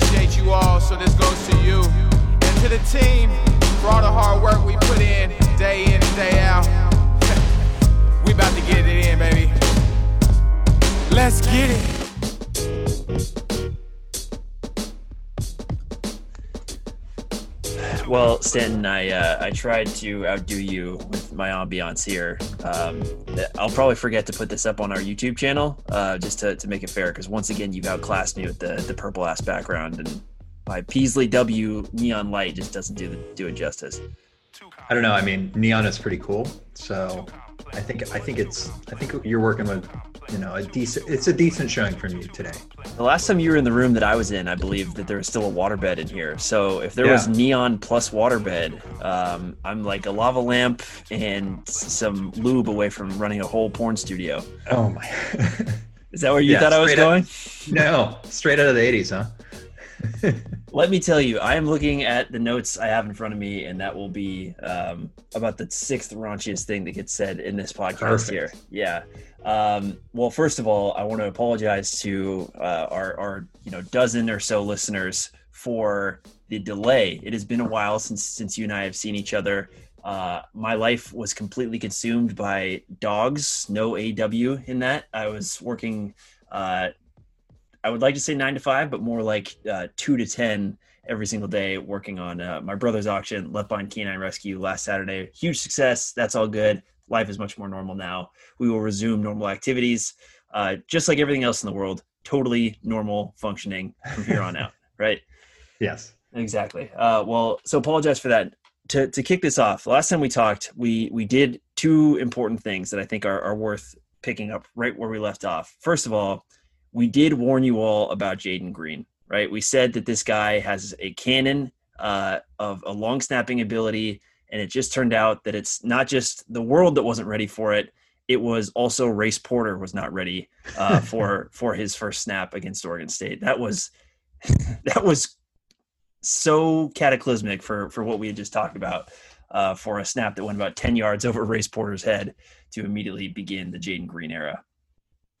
appreciate you all, so this goes to you. And to the team, for all the hard work we put in, day in and day out. we about to get it in, baby. Let's get it. Well, Stanton, I uh, I tried to outdo you with my ambiance here. Um, I'll probably forget to put this up on our YouTube channel uh, just to, to make it fair, because once again you've outclassed me with the the purple ass background, and my Peasley W neon light just doesn't do the, do it justice. I don't know. I mean, neon is pretty cool, so I think I think it's I think you're working with you know a decent. It's a decent showing from you today. The last time you were in the room that I was in, I believe that there was still a waterbed in here. So if there yeah. was neon plus waterbed, um, I'm like a lava lamp and some lube away from running a whole porn studio. Oh my! Is that where you yeah, thought I was going? no, straight out of the '80s, huh? Let me tell you, I am looking at the notes I have in front of me, and that will be um, about the sixth raunchiest thing that gets said in this podcast Perfect. here. Yeah. Um, well, first of all, I want to apologize to uh, our, our, you know, dozen or so listeners for the delay. It has been a while since since you and I have seen each other. Uh, my life was completely consumed by dogs. No AW in that. I was working uh, I would like to say nine to five, but more like uh, two to ten every single day, working on uh, my brother's auction, Left Behind Canine Rescue last Saturday. Huge success. That's all good. Life is much more normal now. We will resume normal activities, uh, just like everything else in the world. Totally normal functioning from here on out. Right? Yes. Exactly. Uh, well, so apologize for that. To, to kick this off, last time we talked, we we did two important things that I think are, are worth picking up right where we left off. First of all, we did warn you all about Jaden Green, right? We said that this guy has a cannon uh, of a long snapping ability, and it just turned out that it's not just the world that wasn't ready for it. It was also Race Porter was not ready uh, for for his first snap against Oregon State. That was that was so cataclysmic for for what we had just talked about. Uh, for a snap that went about 10 yards over Race Porter's head to immediately begin the Jaden Green era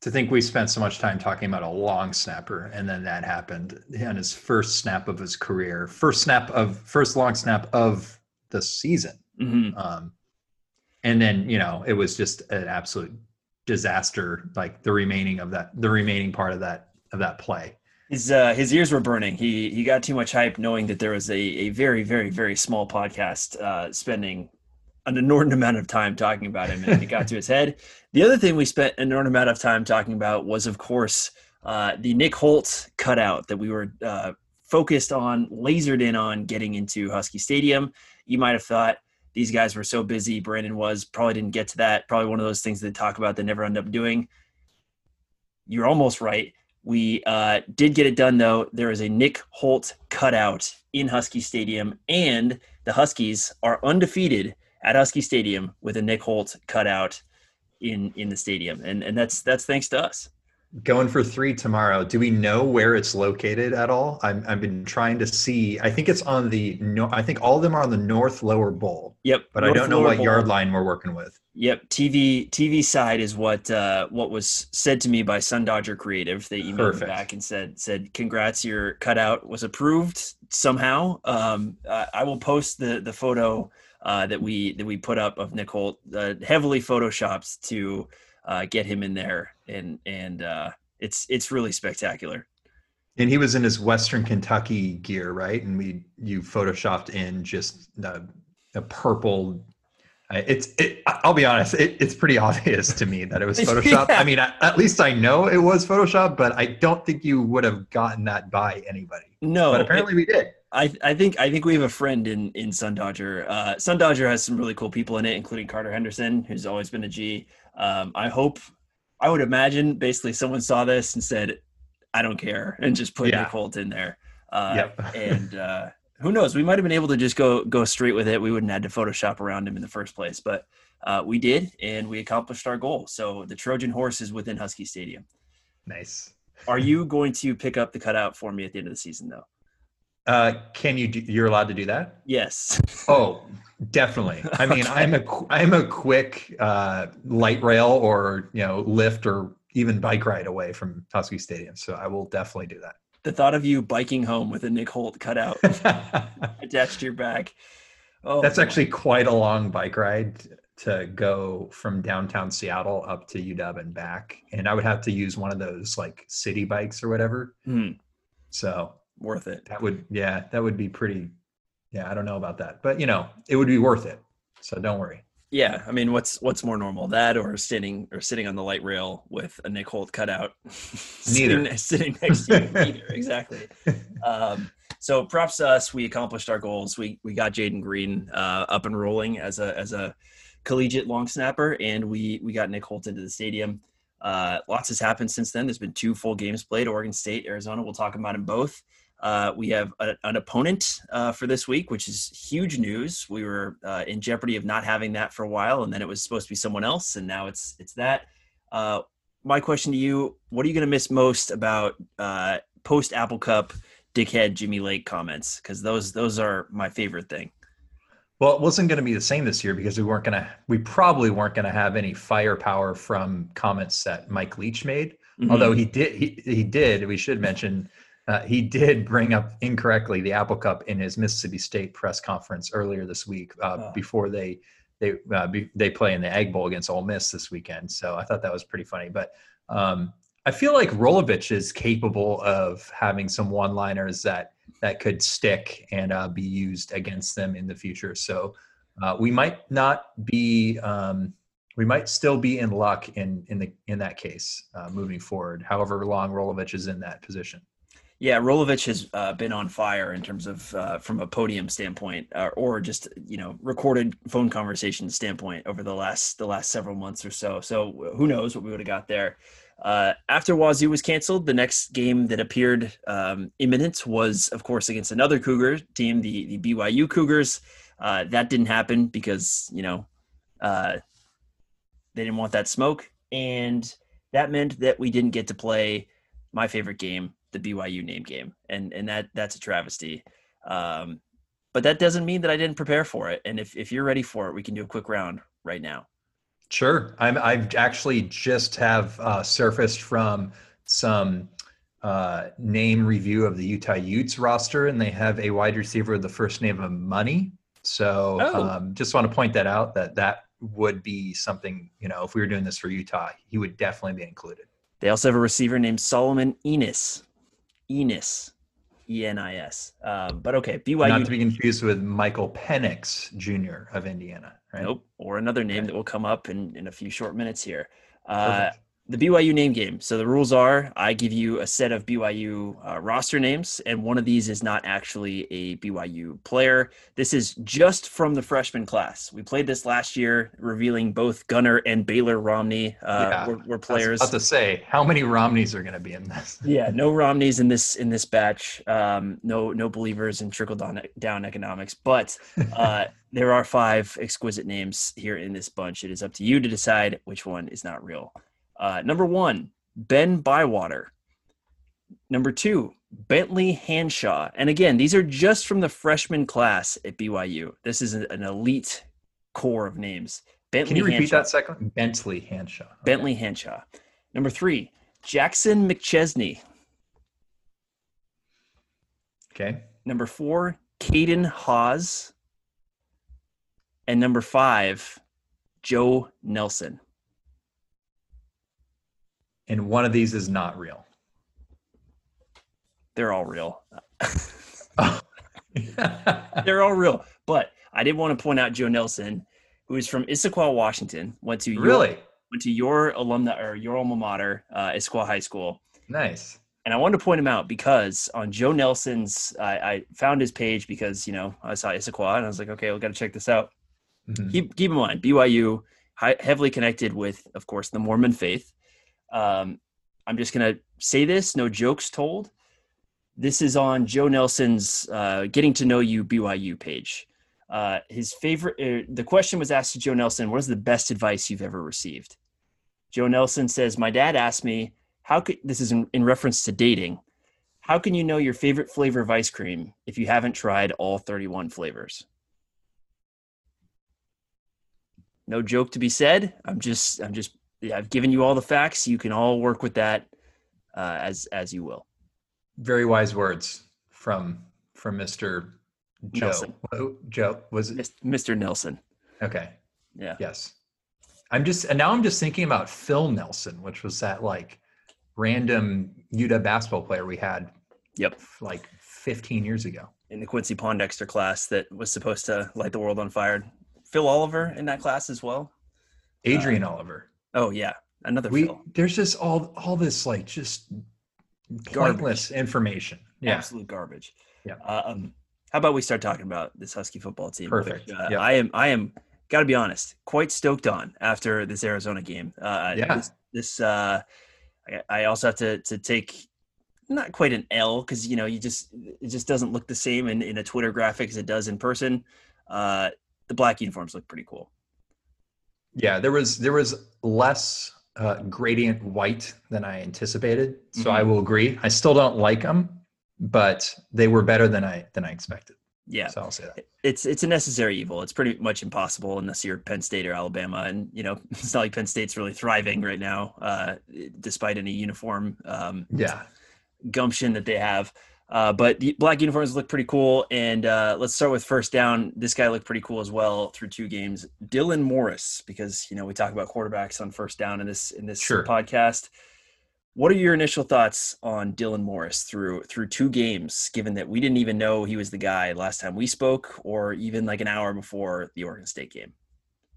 to think we spent so much time talking about a long snapper and then that happened on his first snap of his career first snap of first long snap of the season. Mm-hmm. um, and then you know it was just an absolute disaster like the remaining of that the remaining part of that of that play. His uh, his ears were burning. He he got too much hype knowing that there was a, a very very very small podcast uh, spending an inordinate amount of time talking about him and it got to his head. The other thing we spent an inordinate amount of time talking about was, of course, uh, the Nick Holt cutout that we were uh, focused on, lasered in on getting into Husky Stadium. You might have thought these guys were so busy. Brandon was probably didn't get to that. Probably one of those things they talk about that never end up doing. You're almost right. We uh, did get it done though. There is a Nick Holt cutout in Husky Stadium, and the Huskies are undefeated at Husky Stadium with a Nick Holt cutout in in the stadium, and and that's that's thanks to us. Going for three tomorrow. Do we know where it's located at all? I'm, I've been trying to see. I think it's on the no. I think all of them are on the north lower bowl. Yep. But north I don't know what bowl. yard line we're working with. Yep. TV TV side is what uh, what was said to me by Sun Dodger Creative. They emailed Perfect. me back and said said congrats, your cutout was approved somehow. Um, I, I will post the the photo uh, that we that we put up of Nick Holt, uh, heavily photoshopped to uh, get him in there, and and uh, it's it's really spectacular. And he was in his Western Kentucky gear, right? And we you photoshopped in just a, a purple. It's it, I'll be honest, it, it's pretty obvious to me that it was Photoshop. yeah. I mean, at least I know it was Photoshop, but I don't think you would have gotten that by anybody. No, but apparently it, we did. I, I think I think we have a friend in in Sun Dodger. Uh, Sun Dodger has some really cool people in it, including Carter Henderson, who's always been a G. Um, I hope, I would imagine, basically someone saw this and said, "I don't care," and just put yeah. Nick Holt in there. Uh, yep. and uh, who knows? We might have been able to just go go straight with it. We wouldn't have had to Photoshop around him in the first place, but uh, we did, and we accomplished our goal. So the Trojan horse is within Husky Stadium. Nice. Are you going to pick up the cutout for me at the end of the season, though? Uh, can you? Do, you're allowed to do that? Yes. oh, definitely. I mean, okay. I'm a I'm a quick uh, light rail or you know lift or even bike ride away from Husky Stadium, so I will definitely do that. the thought of you biking home with a Nick Holt cutout attached to your back. Oh, that's actually quite a long bike ride to go from downtown Seattle up to UW and back, and I would have to use one of those like city bikes or whatever. Mm. So worth it. That would, yeah, that would be pretty. Yeah, I don't know about that, but you know, it would be worth it. So don't worry. Yeah, I mean, what's what's more normal, that or sitting or sitting on the light rail with a Nick Holt cutout? Neither sitting, sitting next to you. Neither, exactly. Um, so props to us. We accomplished our goals. We we got Jaden Green uh, up and rolling as a as a collegiate long snapper, and we we got Nick Holt into the stadium. Uh, lots has happened since then. There's been two full games played: Oregon State, Arizona. We'll talk about them both. Uh, we have a, an opponent uh, for this week, which is huge news. We were uh, in jeopardy of not having that for a while, and then it was supposed to be someone else, and now it's it's that. Uh, my question to you: What are you going to miss most about uh, post Apple Cup dickhead Jimmy Lake comments? Because those those are my favorite thing. Well, it wasn't going to be the same this year because we weren't going to. We probably weren't going to have any firepower from comments that Mike Leach made. Mm-hmm. Although he did, he, he did. We should mention uh, he did bring up incorrectly the Apple Cup in his Mississippi State press conference earlier this week uh, oh. before they they uh, be, they play in the Egg Bowl against Ole Miss this weekend. So I thought that was pretty funny. But um, I feel like Rolovich is capable of having some one-liners that that could stick and uh, be used against them in the future. So uh, we might not be. Um, we might still be in luck in in the in that case uh, moving forward. However long Rolovich is in that position. Yeah, Rolovich has uh, been on fire in terms of uh, from a podium standpoint, uh, or just you know recorded phone conversation standpoint over the last the last several months or so. So who knows what we would have got there. Uh, after Wazoo was canceled, the next game that appeared um, imminent was, of course, against another Cougar team, the the BYU Cougars. Uh, that didn't happen because you know uh, they didn't want that smoke, and that meant that we didn't get to play my favorite game the BYU name game, and and that that's a travesty. Um, but that doesn't mean that I didn't prepare for it. And if if you're ready for it, we can do a quick round right now. Sure, I'm. I've actually just have uh, surfaced from some uh, name review of the Utah Utes roster, and they have a wide receiver with the first name of Money. So oh. um, just want to point that out that that would be something you know if we were doing this for Utah, he would definitely be included. They also have a receiver named Solomon Enis. Enis, E N I S. Um, but okay, BYU. Not to be confused with Michael Penix Jr. of Indiana, right? Nope. Or another name okay. that will come up in, in a few short minutes here. Uh, the BYU name game. So the rules are I give you a set of BYU uh, roster names, and one of these is not actually a BYU player. This is just from the freshman class. We played this last year, revealing both Gunner and Baylor Romney uh, yeah, were, were, players. I was about to say, how many Romneys are going to be in this? yeah, no Romneys in this in this batch. Um, no no believers in trickle down down economics, but uh, there are five exquisite names here in this bunch. It is up to you to decide which one is not real. Uh, number one, Ben Bywater. Number two, Bentley Hanshaw. And again, these are just from the freshman class at BYU. This is an elite core of names. Bentley Can you repeat Hanshaw. that second? Bentley Hanshaw. Okay. Bentley Hanshaw. Number three, Jackson McChesney. Okay. Number four, Caden Hawes. And number five, Joe Nelson and one of these is not real. They're all real. They're all real. But I did want to point out Joe Nelson, who is from Issaquah, Washington. Went to really went to your alumni or your alma mater, uh, Issaquah High School. Nice. And I wanted to point him out because on Joe Nelson's, I, I found his page because you know I saw Issaquah and I was like, okay, we got to check this out. Mm-hmm. Keep keep in mind, BYU high, heavily connected with, of course, the Mormon faith. Um, I'm just going to say this, no jokes told. This is on Joe Nelson's uh, Getting to Know You BYU page. Uh, his favorite, uh, the question was asked to Joe Nelson, what is the best advice you've ever received? Joe Nelson says, My dad asked me, how could, this is in, in reference to dating, how can you know your favorite flavor of ice cream if you haven't tried all 31 flavors? No joke to be said. I'm just, I'm just I've given you all the facts. You can all work with that uh, as as you will. Very wise words from from Mr. Joe. Nelson. Oh, Joe was it Mr. Nelson? Okay. Yeah. Yes. I'm just and now I'm just thinking about Phil Nelson, which was that like random UW basketball player we had. Yep. Like 15 years ago. In the Quincy Pondexter class that was supposed to light the world on fire. Phil Oliver in that class as well. Adrian uh, Oliver. Oh yeah, another we, Phil. There's just all all this like just garbage. information. Yeah. Absolute garbage. Yeah. Um, how about we start talking about this Husky football team? Perfect. Which, uh, yep. I am I am got to be honest, quite stoked on after this Arizona game. Uh, yeah. This, this uh, I, I also have to to take not quite an L because you know you just it just doesn't look the same in, in a Twitter graphic as it does in person. Uh, the black uniforms look pretty cool. Yeah, there was there was less uh, gradient white than I anticipated, so mm-hmm. I will agree. I still don't like them, but they were better than I than I expected. Yeah, so I'll say that it's it's a necessary evil. It's pretty much impossible unless you're Penn State or Alabama, and you know it's not like Penn State's really thriving right now, uh, despite any uniform um, yeah gumption that they have. Uh, but the black uniforms look pretty cool. And uh, let's start with first down. This guy looked pretty cool as well through two games. Dylan Morris, because you know we talk about quarterbacks on first down in this in this sure. podcast. What are your initial thoughts on Dylan Morris through through two games? Given that we didn't even know he was the guy last time we spoke, or even like an hour before the Oregon State game.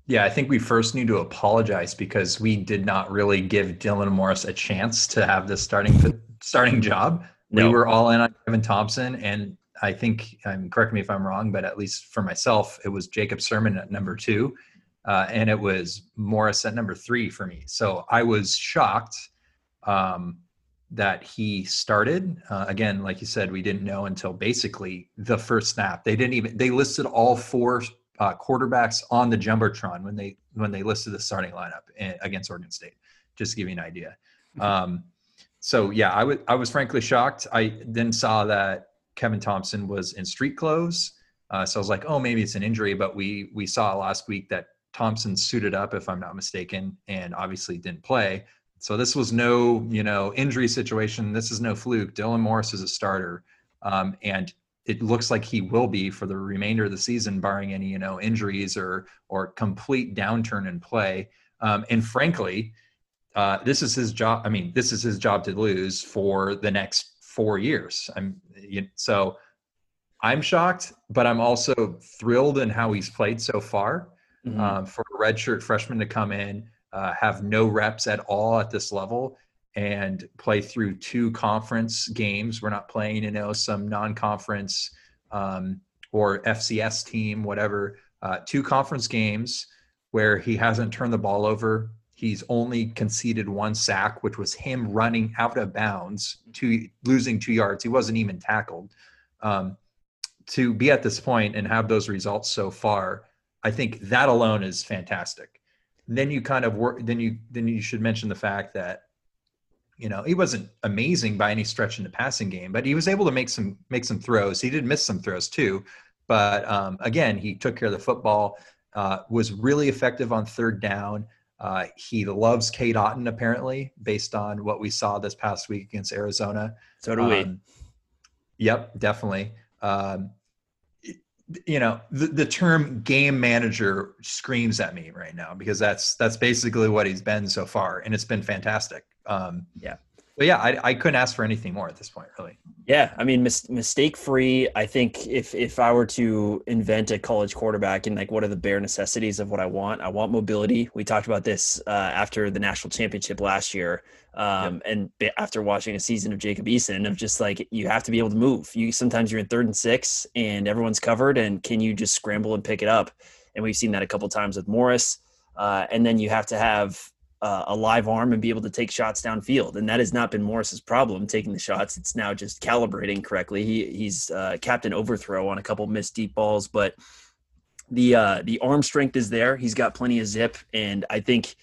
Yeah, I think we first need to apologize because we did not really give Dylan Morris a chance to have this starting starting job. No. We were all in on Kevin Thompson, and I think, um, correct me if I'm wrong, but at least for myself, it was Jacob Sirmon at number two, uh, and it was Morris at number three for me. So I was shocked um, that he started. Uh, again, like you said, we didn't know until basically the first snap. They didn't even they listed all four uh, quarterbacks on the jumbotron when they when they listed the starting lineup in, against Oregon State. Just to give you an idea. Mm-hmm. Um, so yeah, I was I was frankly shocked. I then saw that Kevin Thompson was in street clothes, uh, so I was like, oh, maybe it's an injury. But we we saw last week that Thompson suited up, if I'm not mistaken, and obviously didn't play. So this was no you know injury situation. This is no fluke. Dylan Morris is a starter, um, and it looks like he will be for the remainder of the season, barring any you know injuries or or complete downturn in play. Um, and frankly, uh, this is his job. I mean, this is his job to lose for the next four years. I'm you, so I'm shocked, but I'm also thrilled in how he's played so far. Mm-hmm. Um, for a redshirt freshman to come in, uh, have no reps at all at this level, and play through two conference games. We're not playing, you know, some non-conference um, or FCS team, whatever. Uh, two conference games where he hasn't turned the ball over He's only conceded one sack, which was him running out of bounds, to losing two yards. He wasn't even tackled. Um, to be at this point and have those results so far, I think that alone is fantastic. And then you kind of work. Then you then you should mention the fact that you know he wasn't amazing by any stretch in the passing game, but he was able to make some make some throws. He did miss some throws too, but um, again, he took care of the football. Uh, was really effective on third down. Uh, he loves Cade Otton, apparently, based on what we saw this past week against Arizona. So do we. Um, yep, definitely. Um, you know, the, the term game manager screams at me right now because that's that's basically what he's been so far, and it's been fantastic. Um, yeah but yeah, I, I couldn't ask for anything more at this point, really. Yeah, I mean, mis- mistake free. I think if if I were to invent a college quarterback and like what are the bare necessities of what I want, I want mobility. We talked about this uh, after the national championship last year, um, and after watching a season of Jacob Eason, of just like you have to be able to move. You sometimes you're in third and six, and everyone's covered, and can you just scramble and pick it up? And we've seen that a couple times with Morris. Uh, and then you have to have uh, a live arm and be able to take shots downfield. And that has not been Morris's problem taking the shots. It's now just calibrating correctly. He he's uh, captain overthrow on a couple missed deep balls, but the uh, the arm strength is there. He's got plenty of zip, and I think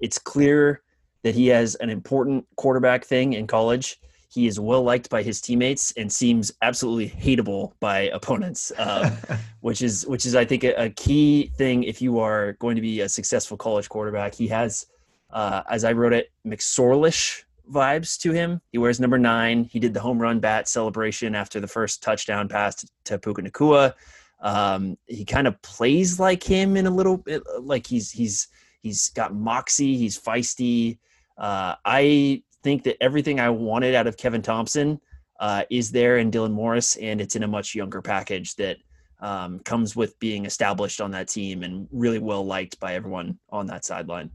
it's clear that he has an important quarterback thing in college. He is well liked by his teammates and seems absolutely hateable by opponents, uh, which is which is I think a, a key thing if you are going to be a successful college quarterback. He has uh, as I wrote it, McSorlish vibes to him. He wears number nine. He did the home run bat celebration after the first touchdown pass to, Puka Nacua. Um, he kind of plays like him in a little bit, like he's he's he's got moxie. He's feisty. Uh, I think that everything I wanted out of Kevin Thompson uh, is there in Dylan Morris, and it's in a much younger package that um, comes with being established on that team and really well liked by everyone on that sideline.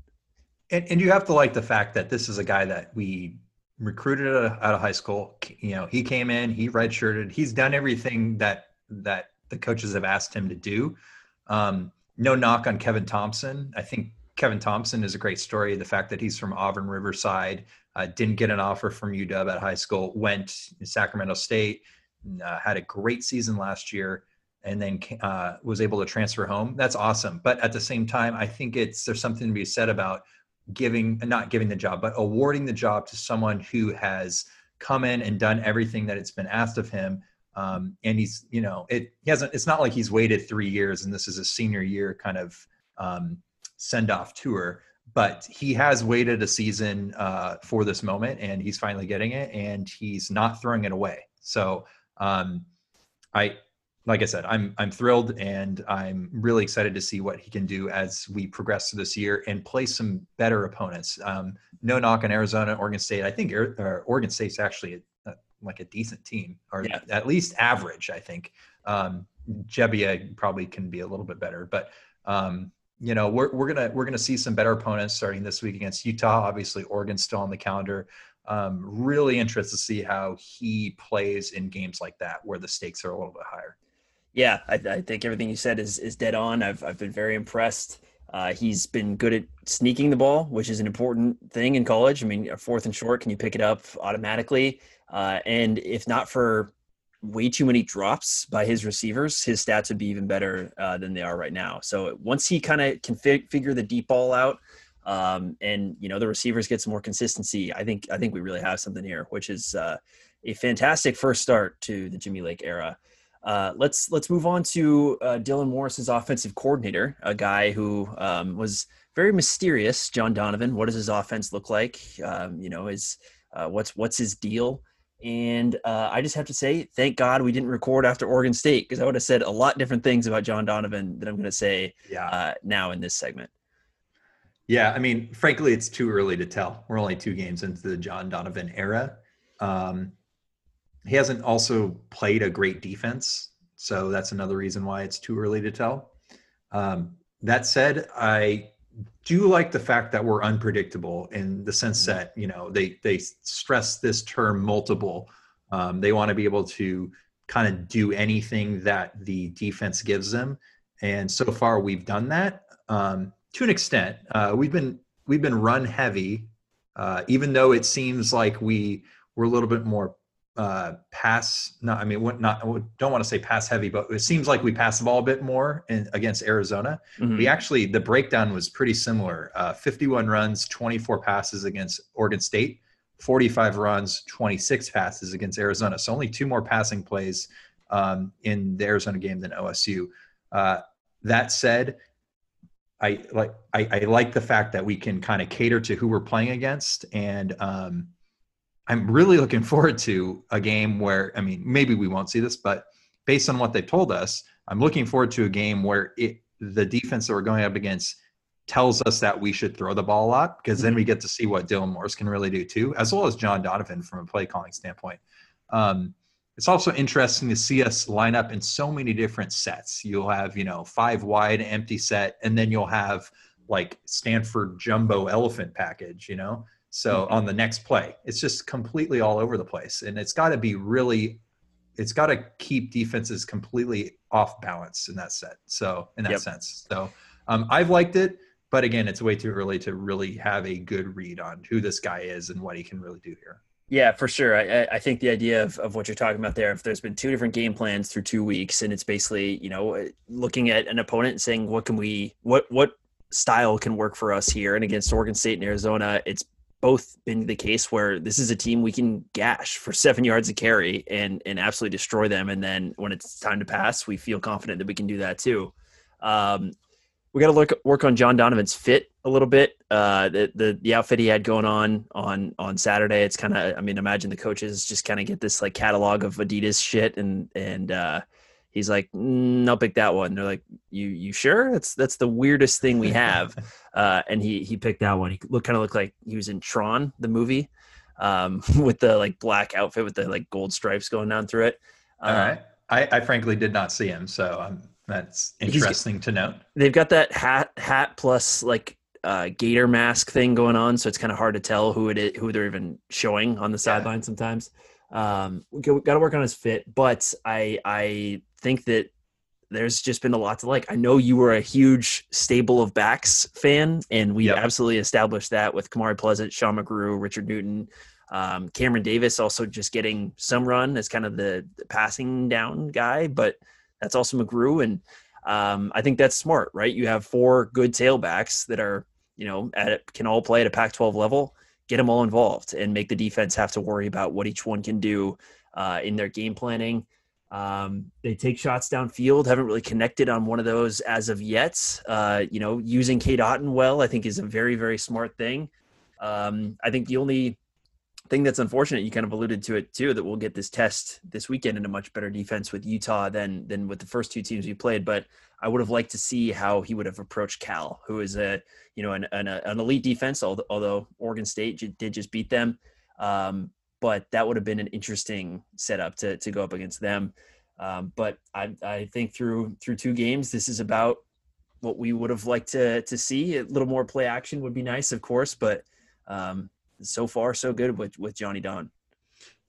And, and you have to like the fact that this is a guy that we recruited out of, high school. You know, he came in, he redshirted, he's done everything that that the coaches have asked him to do. Um, no knock on Kevin Thompson. I think Kevin Thompson is a great story. The fact that he's from Auburn Riverside, uh, didn't get an offer from UW at high school, went to Sacramento State, uh, had a great season last year, and then uh, was able to transfer home. That's awesome. But at the same time, I think it's there's something to be said about giving, not giving the job, but awarding the job to someone who has come in and done everything that it's been asked of him. Um, and he's, you know, it he hasn't. It's not like he's waited three years and this is a senior year kind of um, send off tour but he has waited a season uh, for this moment and he's finally getting it and he's not throwing it away so um, i like i said i'm i'm thrilled and i'm really excited to see what he can do as we progress through this year and play some better opponents. Um, no knock on arizona oregon state. I think oregon state's actually a, a, like a decent team or yeah. at least average i think. Um, Gebbia probably can be a little bit better but um, you know we're, we're gonna we're gonna see some better opponents starting this week against utah. Obviously oregon's still on the calendar. Um, really interested to see how he plays in games like that where the stakes are a little bit higher yeah i, I think everything you said is, is dead on i've, I've been very impressed uh, he's been good at sneaking the ball which is an important thing in college i mean a fourth and short can you pick it up automatically uh, and if not for way too many drops by his receivers, his stats would be even better uh, than they are right now. So once he kind of can fi- figure the deep ball out, um, and you know the receivers get some more consistency, I think I think we really have something here, which is uh, a fantastic first start to the Jimmy Lake era. Uh, let's let's move on to uh, Dylan Morris's offensive coordinator, a guy who um, was very mysterious. John Donovan, what does his offense look like? Um, you know, is uh, what's what's his deal? And uh, I just have to say, thank God we didn't record after Oregon State because I would have said a lot different things about John Donovan that I'm going to say yeah. uh, now in this segment. Yeah, I mean, frankly, it's too early to tell. We're only two games into the John Donovan era. Um, he hasn't also played a great defense, so that's another reason why it's too early to tell. Um, that said, I do like the fact that we're unpredictable in the sense mm-hmm. that you know they they stress this term multiple. Um, they want to be able to kind of do anything that the defense gives them, and so far we've done that um, to an extent. Uh, we've been we've been run heavy, uh, even though it seems like we were a little bit more uh, pass. Not, I mean, what not don't want to say pass heavy, but it seems like we pass the ball a bit more in, against Arizona. Mm-hmm. We actually the breakdown was pretty similar. Uh, 51 runs, 24 passes against Oregon State, 45 runs, 26 passes against Arizona. So only two more passing plays um, in the Arizona game than OSU. Uh, that said, I like I, I, like the fact that we can kind of cater to who we're playing against and. Um, I'm really looking forward to a game where, I mean, maybe we won't see this, but based on what they've told us, I'm looking forward to a game where it, the defense that we're going up against tells us that we should throw the ball a lot because then we mm-hmm. get to see what Dylan Morris can really do too, as well as John Donovan from a play calling standpoint. Um, it's also interesting to see us line up in so many different sets. You'll have, you know, five wide empty set, and then you'll have like Stanford jumbo elephant package, you know? So mm-hmm. on the next play, it's just completely all over the place. And it's got to be really, it's got to keep defenses completely off balance in that set. So in that yep. sense. So um, I've liked it, but again, it's way too early to really have a good read on who this guy is and what he can really do here. Yeah, for sure. I, I think the idea of, of what you're talking about there, if there's been two different game plans through two weeks, and it's basically, you know, looking at an opponent and saying, what can we, what, what style can work for us here? And against Oregon State and Arizona, it's both been the case where this is a team we can gash for seven yards of carry and and absolutely destroy them. And then when it's time to pass, we feel confident that we can do that too. Um, we got to look work on John Donovan's fit a little bit. Uh, the, the the outfit he had going on on on Saturday. It's kind of. I mean, imagine the coaches just kind of get this like catalog of Adidas shit, and and uh, he's like, mm, "I'll pick that one." They're like, "You you sure? That's that's the weirdest thing we have." uh, and he he picked that one. He looked kind of looked like he was in Tron, the movie, um, with the like black outfit with the like gold stripes going down through it. All right. I, I frankly did not see him, so um, that's interesting to note. They've got that hat hat plus like uh, gator mask thing going on, so it's kind of hard to tell who it is, who they're even showing on the sideline sometimes. Um, we got to work on his fit, but I I think that there's just been a lot to like. I know you were a huge stable of backs fan, and we yep. absolutely established that with Kamari Pleasant, Sean McGrew, Richard Newton, um, Cameron Davis also just getting some run as kind of the, the passing down guy, but that's also McGrew. And um, I think that's smart, right? You have four good tailbacks that are you know, at can all play at a Pac-12 level. Get them all involved and make the defense have to worry about what each one can do uh, in their game planning. Um, they take shots downfield. Haven't really connected on one of those as of yet. Uh, you know, using Cade Otton well, I think, is a very, very smart thing. Um, I think the only thing that's unfortunate, you kind of alluded to it too, that we'll get this test this weekend in a much better defense with Utah than than with the first two teams we played. But I would have liked to see how he would have approached Cal, who is a you know an, an, an elite defense, although Oregon State did just beat them. Um, but that would have been an interesting setup to to go up against them. Um, but I, I think through through two games, this is about what we would have liked to to see. A little more play action would be nice, of course, but um, so far so good with with Johnny Dunn.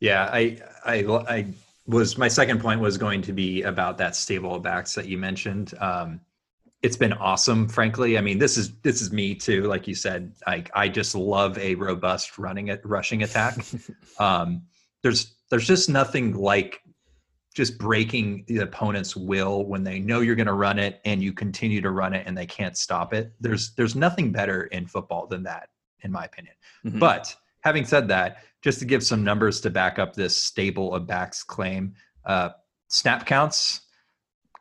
Yeah, I I I was my second point was going to be about that stable of backs that you mentioned. Um, it's been awesome, frankly. I mean, this is this is me too. Like you said, I I just love a robust running at rushing attack. um, there's there's just nothing like just breaking the opponent's will when they know you're going to run it and you continue to run it and they can't stop it. There's there's nothing better in football than that in my opinion. Mm-hmm. But having said that, just to give some numbers to back up this stable of backs claim, uh, snap counts,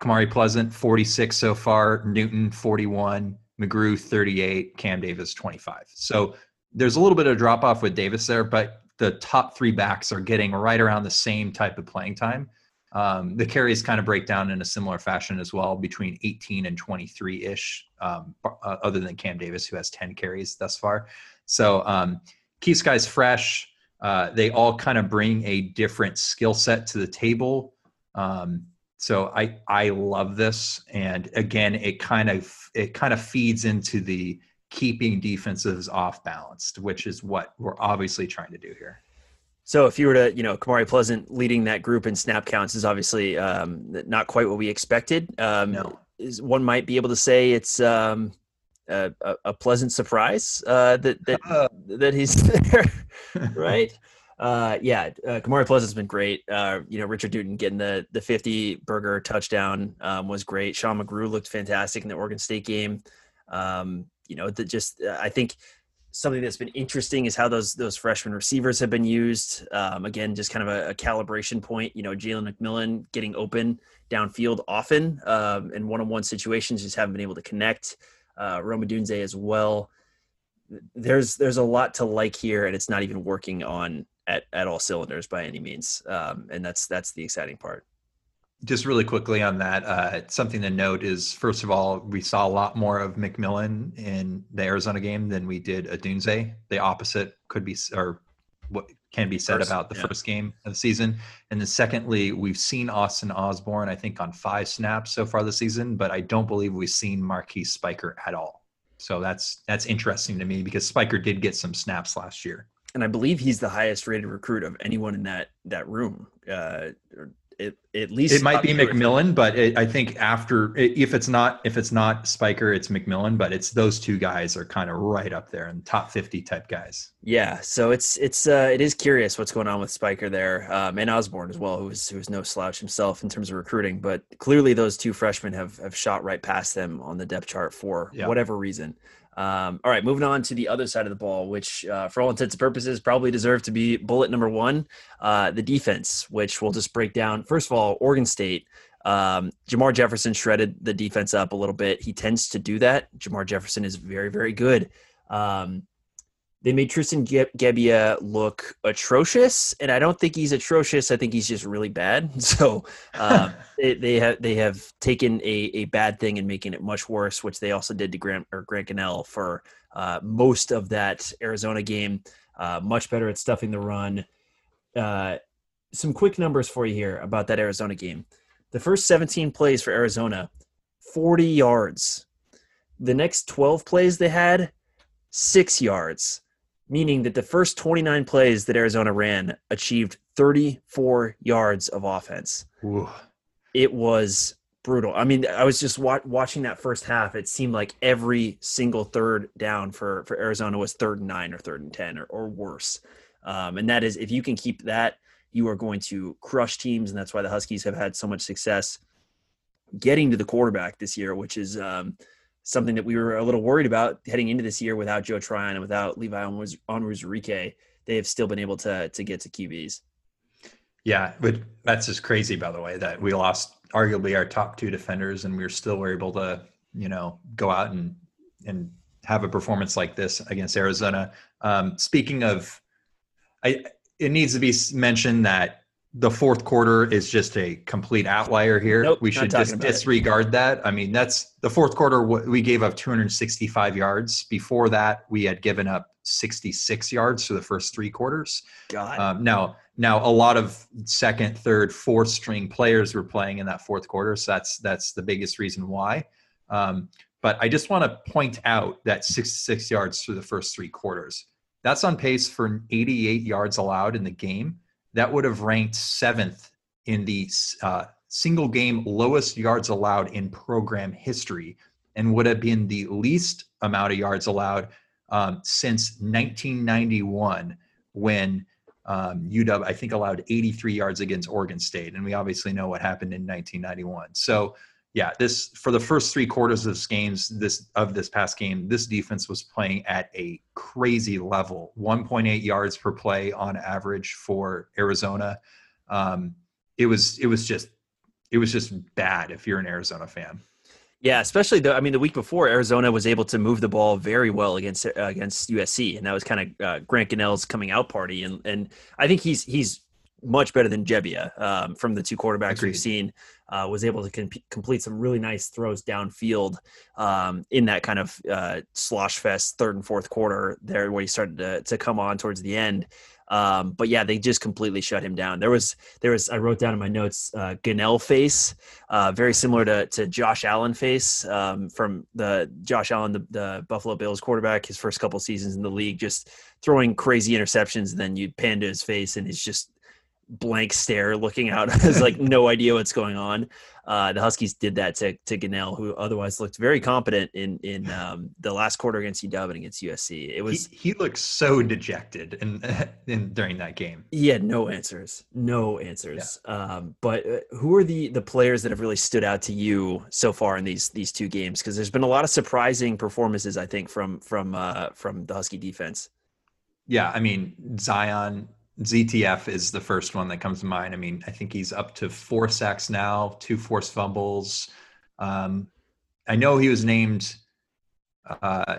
Kamari Pleasant 46 so far, Newton 41, McGrew 38, Cam Davis 25. So there's a little bit of drop off with Davis there, but the top three backs are getting right around the same type of playing time. Um, the carries kind of break down in a similar fashion as well, between 18 and 23 ish, um, uh, other than Cam Davis, who has 10 carries thus far. So um, Key Sky's fresh. Uh, they all kind of bring a different skill set to the table. Um, so I I love this, and again, it kind of it kind of feeds into the keeping defenses off balanced, which is what we're obviously trying to do here. So if you were to, you know, Kamari Pleasant leading that group in snap counts is obviously um, not quite what we expected. Um, no. Is one might be able to say it's um, a, a, pleasant surprise uh, that that uh, that he's there, right? Uh, yeah, uh, Kamari Pleasant's been great. Uh, you know, Richard Newton getting the the 50 burger touchdown um, was great. Sean McGrew looked fantastic in the Oregon State game. Um, you know, that just uh, I think something that's been interesting is how those those freshman receivers have been used. Um, again, just kind of a, a, calibration point. You know, Jalen McMillan getting open downfield often um, in one-on-one situations, just haven't been able to connect uh, Rome Odunze as well. There's there's a lot to like here, and it's not even working on at, at all cylinders by any means, um, and that's that's the exciting part. Just really quickly on that, uh, something to note is first of all, we saw a lot more of McMillan in the Arizona game than we did Odunze. The opposite could be, or what can be said first, about the yeah. first game of the season. And then secondly, we've seen Austin Osborne, I think, on five snaps so far this season, but I don't believe we've seen Marquise Spiker at all. So that's that's interesting to me because Spiker did get some snaps last year. And I believe he's the highest rated recruit of anyone in that that room. Uh, it, at least it might be McMillan, but it, I think after if it's not if it's not Spiker, it's McMillan. But it's those two guys are kind of right up there in top fifty type guys. Yeah, so it's it's uh, it is curious what's going on with Spiker there um, and Osborne as well, who's who's no slouch himself in terms of recruiting. But clearly, those two freshmen have have shot right past them on the depth chart for yeah. whatever reason. Um, all right, moving on to the other side of the ball, which, uh, for all intents and purposes, probably deserved to be bullet number one. Uh, the defense, which we'll just break down. First of all, Oregon State. Um, Jermar Jefferson shredded the defense up a little bit. He tends to do that. Jermar Jefferson is very, very good. Um, they made Tristan Gebbia look atrocious, and I don't think he's atrocious. I think he's just really bad. So um, they, they, have they have taken a, a bad thing and making it much worse, which they also did to Grant or Grant Gunnell for uh, most of that Arizona game. Uh, much better at stuffing the run. Uh, some quick numbers for you here about that Arizona game. The first 17 plays for Arizona, 40 yards. The next 12 plays they had, six yards meaning that the first 29 plays that Arizona ran achieved 34 yards of offense. Ooh. It was brutal. I mean, I was just wa- watching that first half. It seemed like every single third down for for Arizona was third and nine or third and ten or, or worse. Um, and that is if you can keep that, you are going to crush teams, and that's why the Huskies have had so much success getting to the quarterback this year, which is um, something that we were a little worried about heading into this year without Joe Tryon and without Levi Onwuzurike. They have still been able to to get to QBs. Yeah, but that's just crazy, by the way, that we lost arguably our top two defenders and we still were able to, you know, go out and and have a performance like this against Arizona. Um, speaking of, I it needs to be mentioned that the fourth quarter is just a complete outlier here. Nope, we should just disregard it. that. I mean, that's the fourth quarter. We gave up 265 yards. Before that, we had given up 66 yards for the first three quarters. God. Um, now, now a lot of second, third, fourth string players were playing in that fourth quarter, so that's that's the biggest reason why. Um, but I just want to point out that 66 yards through the first three quarters. That's on pace for 88 yards allowed in the game that would have ranked seventh in the uh, single game lowest yards allowed in program history and would have been the least amount of yards allowed um, since 1991 when um, UW, I think, allowed 83 yards against Oregon State. And we obviously know what happened in 1991. So yeah, this for the first three quarters of this games, this of this past game, this defense was playing at a crazy level. 1.8 yards per play on average for Arizona. Um, it was it was just it was just bad if you're an Arizona fan. Yeah, especially the I mean the week before Arizona was able to move the ball very well against uh, against USC, and that was kind of uh, Grant Gunnell's coming out party, and and I think he's he's much better than Gebbia um, from the two quarterbacks Agreed. we've seen. Uh, was able to comp- complete some really nice throws downfield um, in that kind of uh, slosh fest third and fourth quarter there where he started to, to come on towards the end. Um, but yeah, they just completely shut him down. There was there was I wrote down in my notes uh, face, uh, very similar to to Josh Allen face um, from the Josh Allen, the, the, Buffalo Bills quarterback, his first couple seasons in the league, just throwing crazy interceptions. And then you pan to his face, and he's just blank stare looking out has like no idea what's going on. Uh, the Huskies did that to to Gunnell, who otherwise looked very competent in in um, the last quarter against UW and against USC. It was he, he looked so dejected in, in during that game. He had no answers, no answers. Yeah. Um, but uh, who are the the players that have really stood out to you so far in these these two games? Because there's been a lot of surprising performances, I think, from from uh, from the Husky defense. Yeah, I mean Zion ZTF is the first one that comes to mind. I mean, I think he's up to four sacks now, two forced fumbles. Um, I know he was named uh,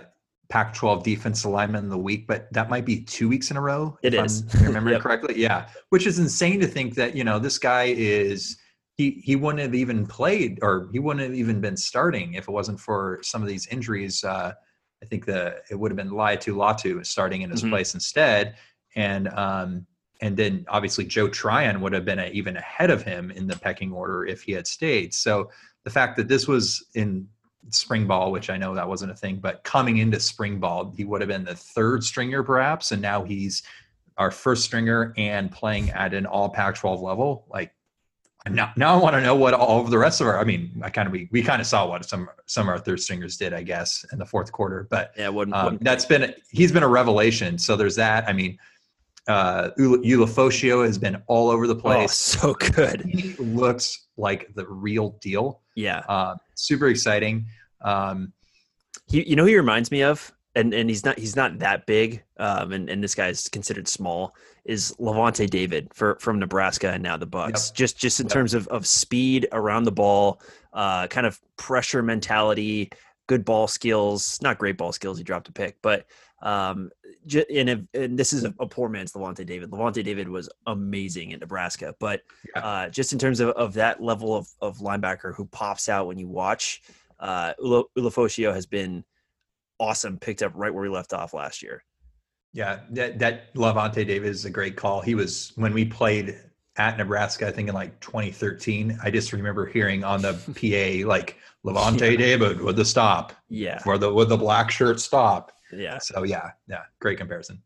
Pac-12 Defensive Lineman of the Week, but that might be two weeks in a row. It is. i remember yep. correctly. Yeah, which is insane to think that you know this guy is he he wouldn't have even played or he wouldn't have even been starting if it wasn't for some of these injuries. Uh, I think the it would have been Laiatu Latu starting in his mm-hmm. place instead and um, and then obviously Joe Tryon would have been a, even ahead of him in the pecking order if he had stayed. So the fact that this was in spring ball, which I know that wasn't a thing, but coming into spring ball, he would have been the third stringer perhaps, and now he's our first stringer and playing at an all Pac-12 level. Like now, now I want to know what all of the rest of our. I mean, I kind of we, we kind of saw what some some of our third stringers did, I guess, in the fourth quarter. But yeah, wouldn't, um, wouldn't that's been he's been a revelation. So there's that. I mean, uh, Ulofoshio has been all over the oh, place. Oh, so good. He looks like the real deal. Yeah. Uh, super exciting. Um, he, you know, he reminds me of and and he's not he's not that big, um, and and this guy's considered small. Is Lavonte David for from Nebraska and now the Bucs? Yep. Just just in yep. terms of of speed around the ball, uh, kind of pressure mentality, good ball skills. Not great ball skills. He dropped a pick, but um, and, and this is a, a, poor man's Lavonte David. Lavonte David was amazing in Nebraska, but uh, just in terms of, of that level of, of linebacker who pops out when you watch, uh, has been awesome. Picked up right where we left off last year. Yeah, that that Lavonte David is a great call. He was when we played at Nebraska, I think in like 2013. I just remember hearing on the PA like Lavonte yeah. David with the stop. Yeah. For the with the black shirt stop. Yeah. So yeah, yeah, great comparison.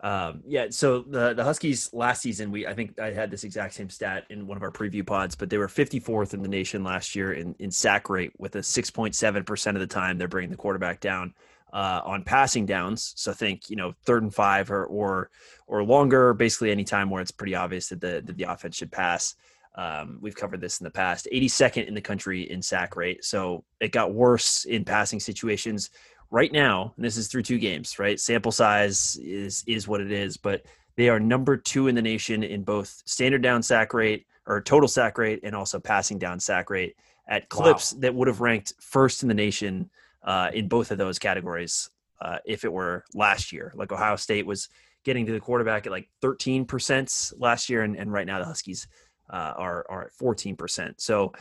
Um, yeah, so the the Huskies last season, we I think I had this exact same stat in one of our preview pods, but they were 54th in the nation last year in, in sack rate with a 6.7 percent of the time they're bringing the quarterback down uh, on passing downs. So think you know third and five or or or longer, basically any time where it's pretty obvious that the that the offense should pass. Um, we've covered this in the past. 82nd in the country in sack rate, so it got worse in passing situations right now, and this is through two games, right? Sample size is is what it is, but they are number two in the nation in both standard down sack rate or total sack rate and also passing down sack rate at clips wow. that would have ranked first in the nation uh, in both of those categories uh, if it were last year. Like Ohio State was getting to the quarterback at like 13% last year, and, and right now the Huskies uh, are, are at 14%. So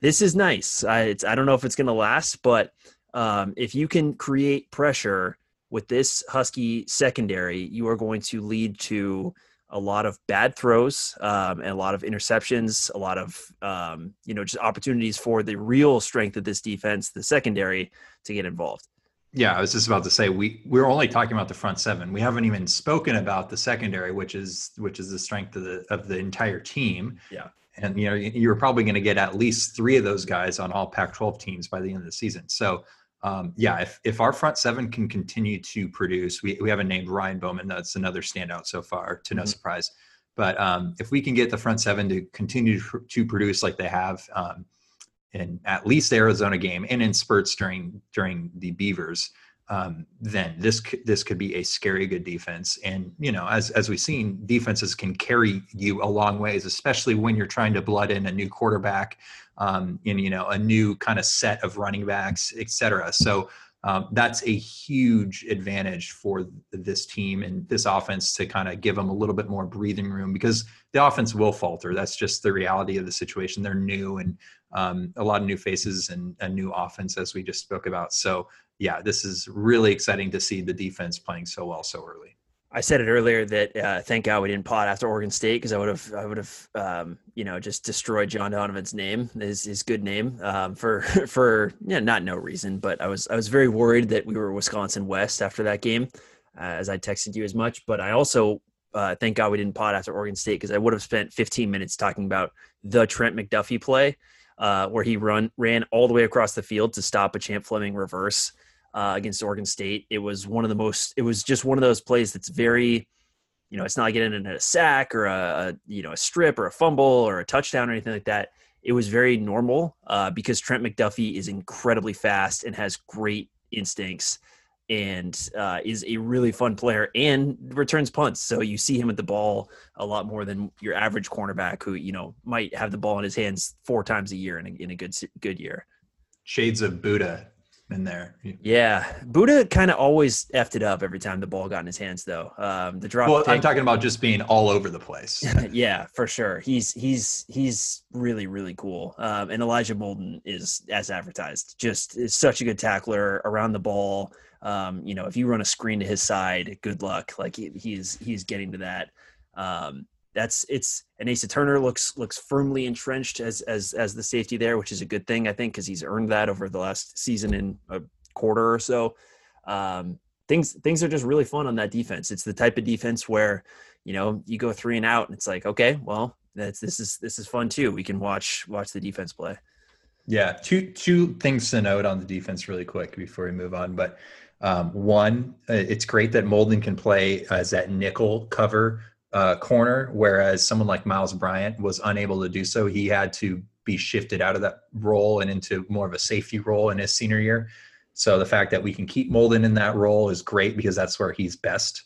this is nice. I, I don't know if it's going to last, but um, if you can create pressure with this Husky secondary, you are going to lead to a lot of bad throws um, and a lot of interceptions, a lot of um, you know just opportunities for the real strength of this defense, the secondary, to get involved. Yeah, I was just about to say we we're only talking about the front seven. We haven't even spoken about the secondary, which is which is the strength of the of the entire team. Yeah. And you know you're probably going to get at least three of those guys on all Pac-12 teams by the end of the season. So um, yeah, if, if our front seven can continue to produce, we, we haven't named Ryan Bowman. That's another standout so far, to no mm-hmm. surprise. But um, if we can get the front seven to continue to produce like they have um, in at least the Arizona game and in spurts during during the Beavers, um, then this this could be a scary good defense. And you know, as as we've seen, defenses can carry you a long ways, especially when you're trying to blood in a new quarterback, um, in you know a new kind of set of running backs, et cetera. So. Um, that's a huge advantage for this team and this offense to kind of give them a little bit more breathing room because the offense will falter. That's just the reality of the situation. They're new and um, a lot of new faces and a new offense, as we just spoke about. So yeah, this is really exciting to see the defense playing so well so early. I said it earlier that uh, thank God we didn't pot after Oregon State because I would have I would have um, you know just destroyed John Donovan's name his his good name um, for for yeah not no reason but I was I was very worried that we were Wisconsin West after that game uh, as I texted you as much but I also uh, thank God we didn't pot after Oregon State because I would have spent 15 minutes talking about the Trent McDuffie play uh, where he run ran all the way across the field to stop a Champ Fleming reverse uh, against Oregon State. It was one of the most. It was just one of those plays that's very, you know, it's not getting into a sack or a, a, you know a strip or a fumble or a touchdown or anything like that. It was very normal uh, because Trent McDuffie is incredibly fast and has great instincts and uh, is a really fun player and returns punts. So you see him at the ball a lot more than your average cornerback who you know might have the ball in his hands four times a year in a, in a good good year. Shades of Budda in there. Yeah, Budda kind of always effed it up every time the ball got in his hands, though. Um, the drop. Well, pick, I'm talking about just being all over the place. yeah, for sure. He's he's he's really really cool. Um, and Elijah Molden is as advertised. Just is such a good tackler around the ball. Um, you know, if you run a screen to his side, good luck. Like he, he's he's getting to that. Um, that's it's and Asa Turner looks looks firmly entrenched as as as the safety there, which is a good thing I think because he's earned that over the last season in a quarter or so. Um, things things are just really fun on that defense. It's the type of defense where you know you go three and out, and it's like okay, well that's this is this is fun too. We can watch watch the defense play. Yeah, two two things to note on the defense really quick before we move on, but. Um, one, uh, it's great that Molden can play as that nickel cover uh, corner, whereas someone like Miles Bryant was unable to do so. He had to be shifted out of that role and into more of a safety role in his senior year. So the fact that we can keep Molden in that role is great because that's where he's best.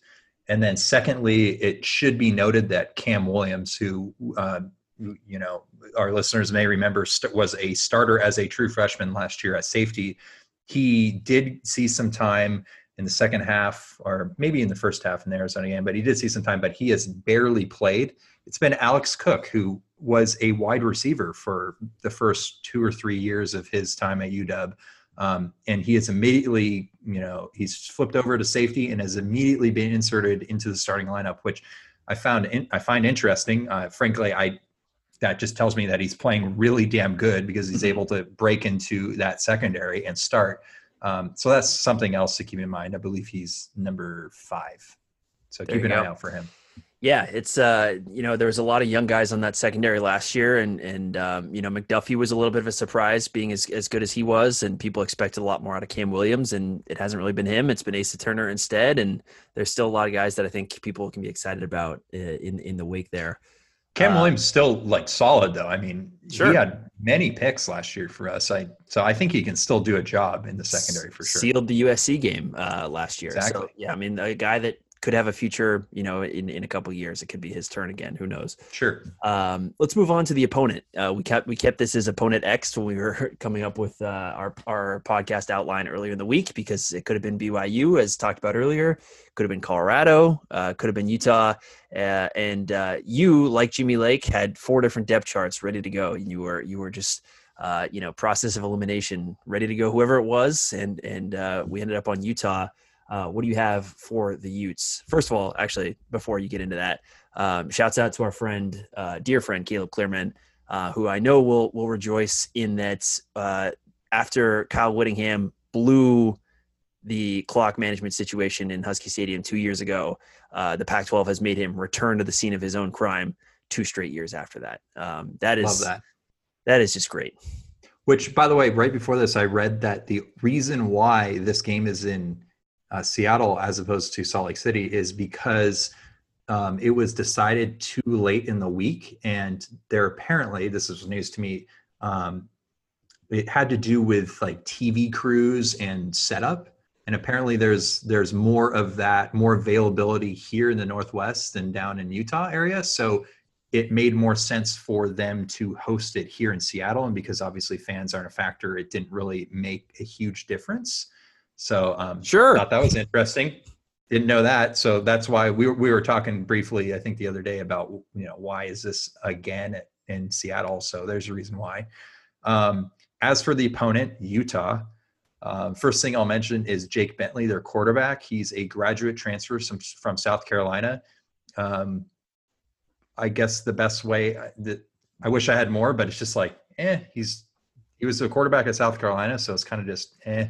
And then secondly, it should be noted that Cam Williams, who uh, you know our listeners may remember st- was a starter as a true freshman last year at safety, he did see some time in the second half, or maybe in the first half in the Arizona game, but he did see some time, but he has barely played. It's been Alex Cook, who was a wide receiver for the first two or three years of his time at UW. Um, and he has immediately, you know, he's flipped over to safety and has immediately been inserted into the starting lineup, which I found in, I find interesting. Uh, frankly, I that just tells me that he's playing really damn good because he's mm-hmm. able to break into that secondary and start. Um, so that's something else to keep in mind. I believe he's number five. So there keep an go. eye out for him. Yeah, it's uh, you know, there was a lot of young guys on that secondary last year, and and um, you know, McDuffie was a little bit of a surprise, being as as good as he was, and people expected a lot more out of Cam Williams, and it hasn't really been him. It's been Asa Turner instead, and there's still a lot of guys that I think people can be excited about uh, in in the wake there. Cam uh, Williams still like solid though. I mean, sure. he had many picks last year for us. I so I think he can still do a job in the secondary for sure. Sealed the USC game uh, last year. Exactly. So, yeah, I mean, a guy that could have a future, you know, in, in a couple years. It could be his turn again. Who knows? Sure. Um, let's move on to the opponent. Uh, we kept we kept this as opponent X when we were coming up with uh, our our podcast outline earlier in the week because it could have been BYU as talked about earlier, could have been Colorado, uh, could have been Utah, uh, and uh, you like Jimmy Lake had four different depth charts ready to go. You were you were just. Uh, you know, process of elimination, ready to go, whoever it was, and and we ended up on Utah. Uh, what do you have for the Utes? First of all, actually, before you get into that, um, shouts out to our friend, uh, dear friend Caleb Clearman, uh, who I know will will rejoice in that uh, after Kyle Whittingham blew the clock management situation in Husky Stadium two years ago, uh, the Pac-12 has made him return to the scene of his own crime two straight years after that. Um, that is that. that is just great. Which, by the way, right before this, I read that the reason why this game is in uh, Seattle as opposed to Salt Lake City is because um, it was decided too late in the week, and there apparently this is news to me. Um, it had to do with like TV crews and setup, and apparently there's there's more of that, more availability here in the Northwest than down in Utah area. So it made more sense for them to host it here in Seattle, and because obviously fans aren't a factor, it didn't really make a huge difference. So um, sure, thought that was interesting. Didn't know that, so that's why we were, we were talking briefly. I think the other day about you know why is this again in Seattle? So there's a reason why. Um, as for the opponent, Utah. Um, first thing I'll mention is Jake Bentley, their quarterback. He's a graduate transfer from, from South Carolina. Um, I guess the best way uh, that I wish I had more, but it's just like, eh, he's he was a quarterback at South Carolina, so it's kind of just eh.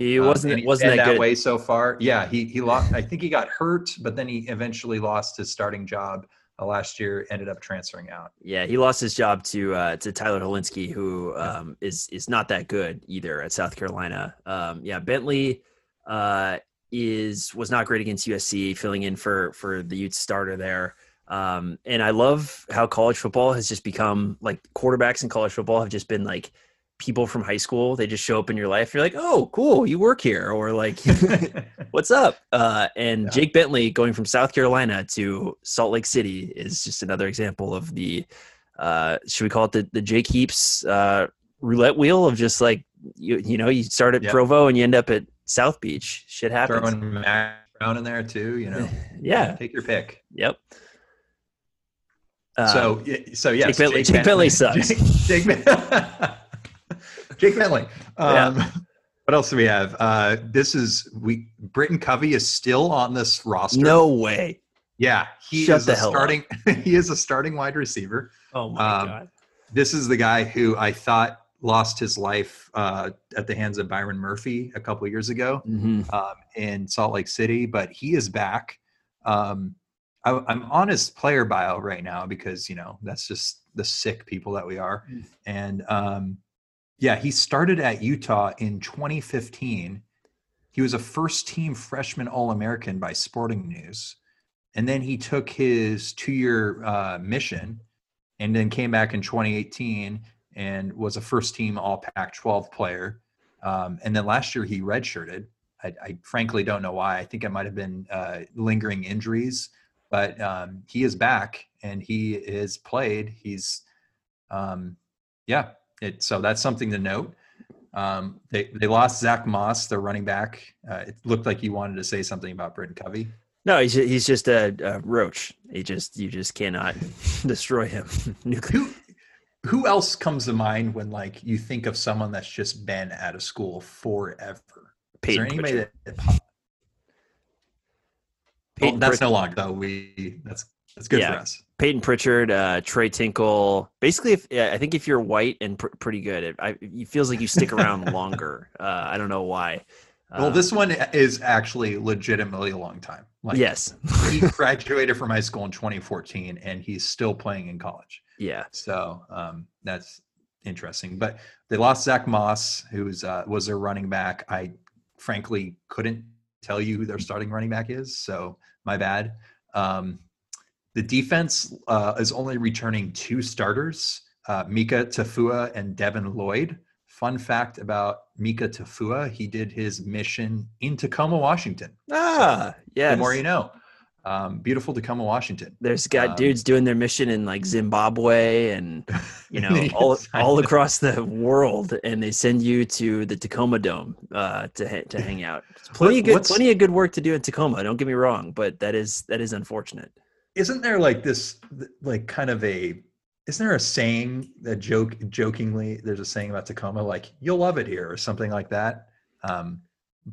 He wasn't um, wasn't that, that way so far. Yeah, he he lost. I think he got hurt, but then he eventually lost his starting job uh, last year. Ended up transferring out. Yeah, he lost his job to uh, to Tyler Hilinski, who um, is is not that good either at South Carolina. Um, yeah, Bentley uh, is was not great against USC, filling in for for the youth starter there. Um, and I love how college football has just become like quarterbacks in college football have just been like people from high school they just show up in your life you're like oh cool you work here or like what's up? Uh, and yeah. jake bentley going from south carolina to salt lake city is just another example of the uh, should we call it the, the jake heaps uh, roulette wheel of just like you you know you start at yep. provo and you end up at south beach. Shit happens. Throwing Mack Brown in there too you know? Yeah. Take your pick. Yep. So uh, so yes jake bentley, jake bentley, bentley. sucks. Jake, jake Jake Bentley. Um, yeah. What else do we have? Uh, this is we. Britton Covey is still on this roster. No way. Yeah, he Shut is a starting. he is a starting wide receiver. Oh my um, god. This is the guy who I thought lost his life uh, at the hands of Byron Murphy a couple years ago mm-hmm. um, in Salt Lake City, but he is back. Um, I, am on his player bio right now because you know that's just the sick people that we are, mm. and um, yeah, he started at Utah in 2015. He was a first team freshman All American by Sporting News. And then he took his two year uh, mission and then came back in 2018 and was a first team All Pac 12 player. Um, and then last year he redshirted. I, I, frankly don't know why. I think it might have been uh, lingering injuries, but um, he is back and he is played. He's, um, yeah. It, so that's something to note. Um, they they lost Zach Moss, their running back. Uh, it looked like you wanted to say something about Britton Covey. No, he's he's just a, a, roach. He just you just cannot destroy him. who who else comes to mind when like you think of someone that's just been out of school forever? Payton Is there anybody Pritchard. that, that that's Pritchard. no longer though. We that's that's good yeah. for us. Payton Pritchard, uh, Tres Tinkle. Basically, if I think if you're white and pr- pretty good, it, I, it feels like you stick around longer. Uh, I don't know why. Well, um, this one is actually legitimately a long time. Like, yes, he graduated from high school in 2014, and he's still playing in college. Yeah. So um, that's interesting. But they lost Zach Moss, who uh, was their running back. I frankly couldn't tell you who their starting running back is, so my bad. Um, the defense uh, is only returning two starters, uh, Mika Tafua and Devin Lloyd. Fun fact about Mika Tafua, he did his mission in Tacoma, Washington. Ah, so, yeah. The more you know. Um, beautiful Tacoma, Washington. There's got um, dudes doing their mission in like Zimbabwe and you know all all across the world, and they send you to the Tacoma Dome uh, to to hang out. It's plenty what, of good, plenty of good work to do in Tacoma. Don't get me wrong, but that is that is unfortunate. Isn't there like this, like kind of a isn't there a saying that joke jokingly there's a saying about Tacoma like you'll love it here or something like that. Um,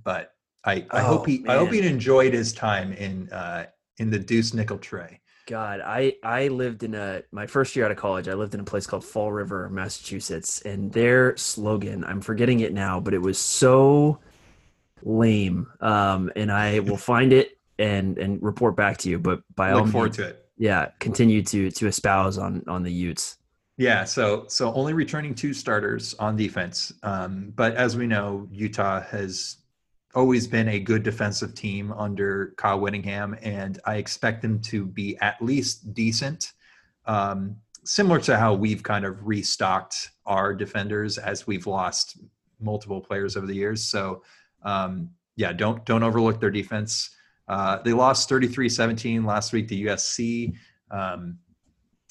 but I, I oh, hope he man. I hope he enjoyed his time in uh, in the Deuce Nickel Tray. God, I I lived in a my first year out of college. I lived in a place called Fall River, Massachusetts, and their slogan I'm forgetting it now, but it was so lame. Um, and I will find it and and report back to you. But by Look all forward means, to it yeah, continue to to espouse on on the Utes. Yeah, so so only returning two starters on defense, um, but as we know, Utah has always been a good defensive team under Kyle Whittingham, and I expect them to be at least decent. Um, similar to how we've kind of restocked our defenders as we've lost multiple players over the years. So um, yeah, don't don't overlook their defense. Uh, they lost 33-17 last week to USC. Um,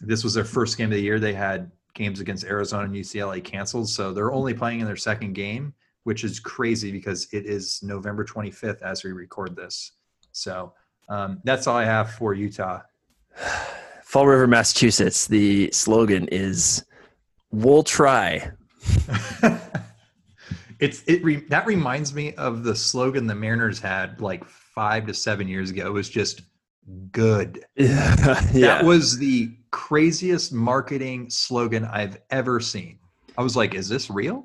this was their first game of the year. They had games against Arizona and UCLA canceled, so they're only playing in their second game, which is crazy because it is November 25th as we record this. So um, that's all I have for Utah. Fall River, Massachusetts. The slogan is "We'll try." it's it re, that reminds me of the slogan the Mariners had like five to seven years ago was just good. yeah. That was the craziest marketing slogan I've ever seen. I was like, is this real?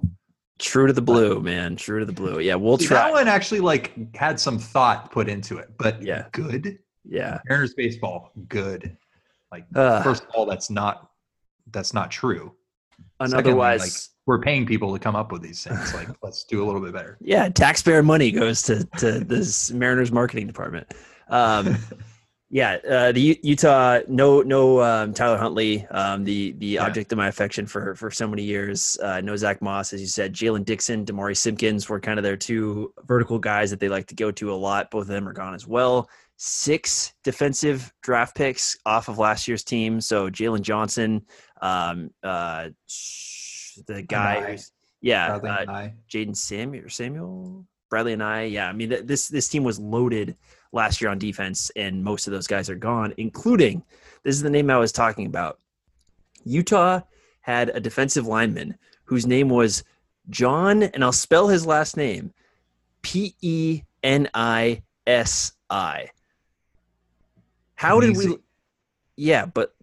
True to the blue, man. True to the blue. Yeah, we'll See, try. That one actually like had some thought put into it, but yeah, good. Yeah, Mariners baseball, good. Like uh, first of all, that's not that's not true. And otherwise, like, we're paying people to come up with these things. Like, let's do a little bit better. Yeah, taxpayer money goes to to this Mariners marketing department. Um, yeah, uh, the U- Utah no no um, Tyler Huntley, um, the the yeah. object of my affection for for so many years. Uh, no Zach Moss, as you said. Jalen Dixon, Demari Simpkins were kind of their two vertical guys that they like to go to a lot. Both of them are gone as well. Six defensive draft picks off of last year's team. So Jalen Johnson, um, uh, the guy, yeah, uh, Jaden Samuel, Samuel, and I, Yeah, I mean th- this this team was loaded last year on defense, and most of those guys are gone, including this is the name I was talking about. Utah had a defensive lineman whose name was John, and I'll spell his last name P E N I S I. How did we? Yeah, but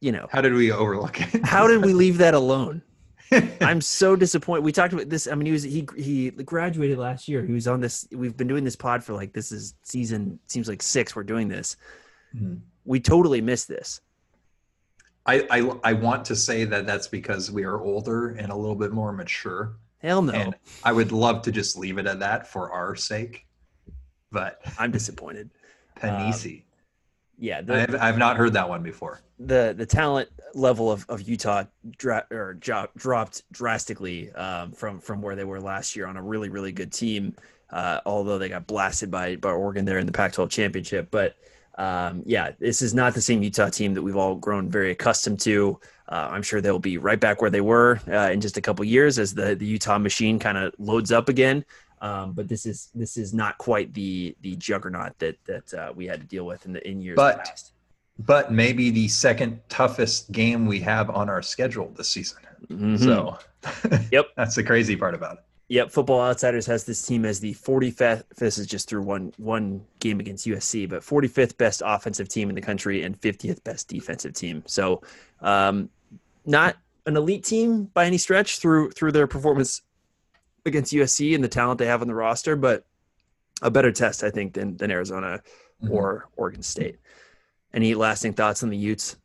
you know, how did we overlook it? how did we leave that alone? I'm so disappointed. We talked about this. I mean, he was he he graduated last year. He was on this. We've been doing this pod for like this is season seems like six. We're doing this. Mm-hmm. We totally missed this. I, I I want to say that that's because we are older and a little bit more mature. Hell no. And I would love to just leave it at that for our sake, but I'm disappointed. Panisi. Um, Yeah, the, I've, I've not heard that one before. The the talent level of, of Utah dra- or dropped drastically um, from from where they were last year on a really really good team. Uh, although they got blasted by by Oregon there in the Pac-12 championship, but um, yeah, this is not the same Utah team that we've all grown very accustomed to. Uh, I'm sure they'll be right back where they were uh, in just a couple years as the the Utah machine kind of loads up again. Um, but this is this is not quite the the juggernaut that that uh, we had to deal with in the in years but, past. But maybe the second toughest game we have on our schedule this season. Mm-hmm. So, yep, that's the crazy part about it. Yep, Football Outsiders has this team as the 45th. This is just through one one game against USC, but 45th best offensive team in the country and 50th best defensive team. So, um, not an elite team by any stretch through through their performance against USC and the talent they have on the roster, but a better test, I think, than than Arizona mm-hmm. or Oregon State. Any lasting thoughts on the Utes?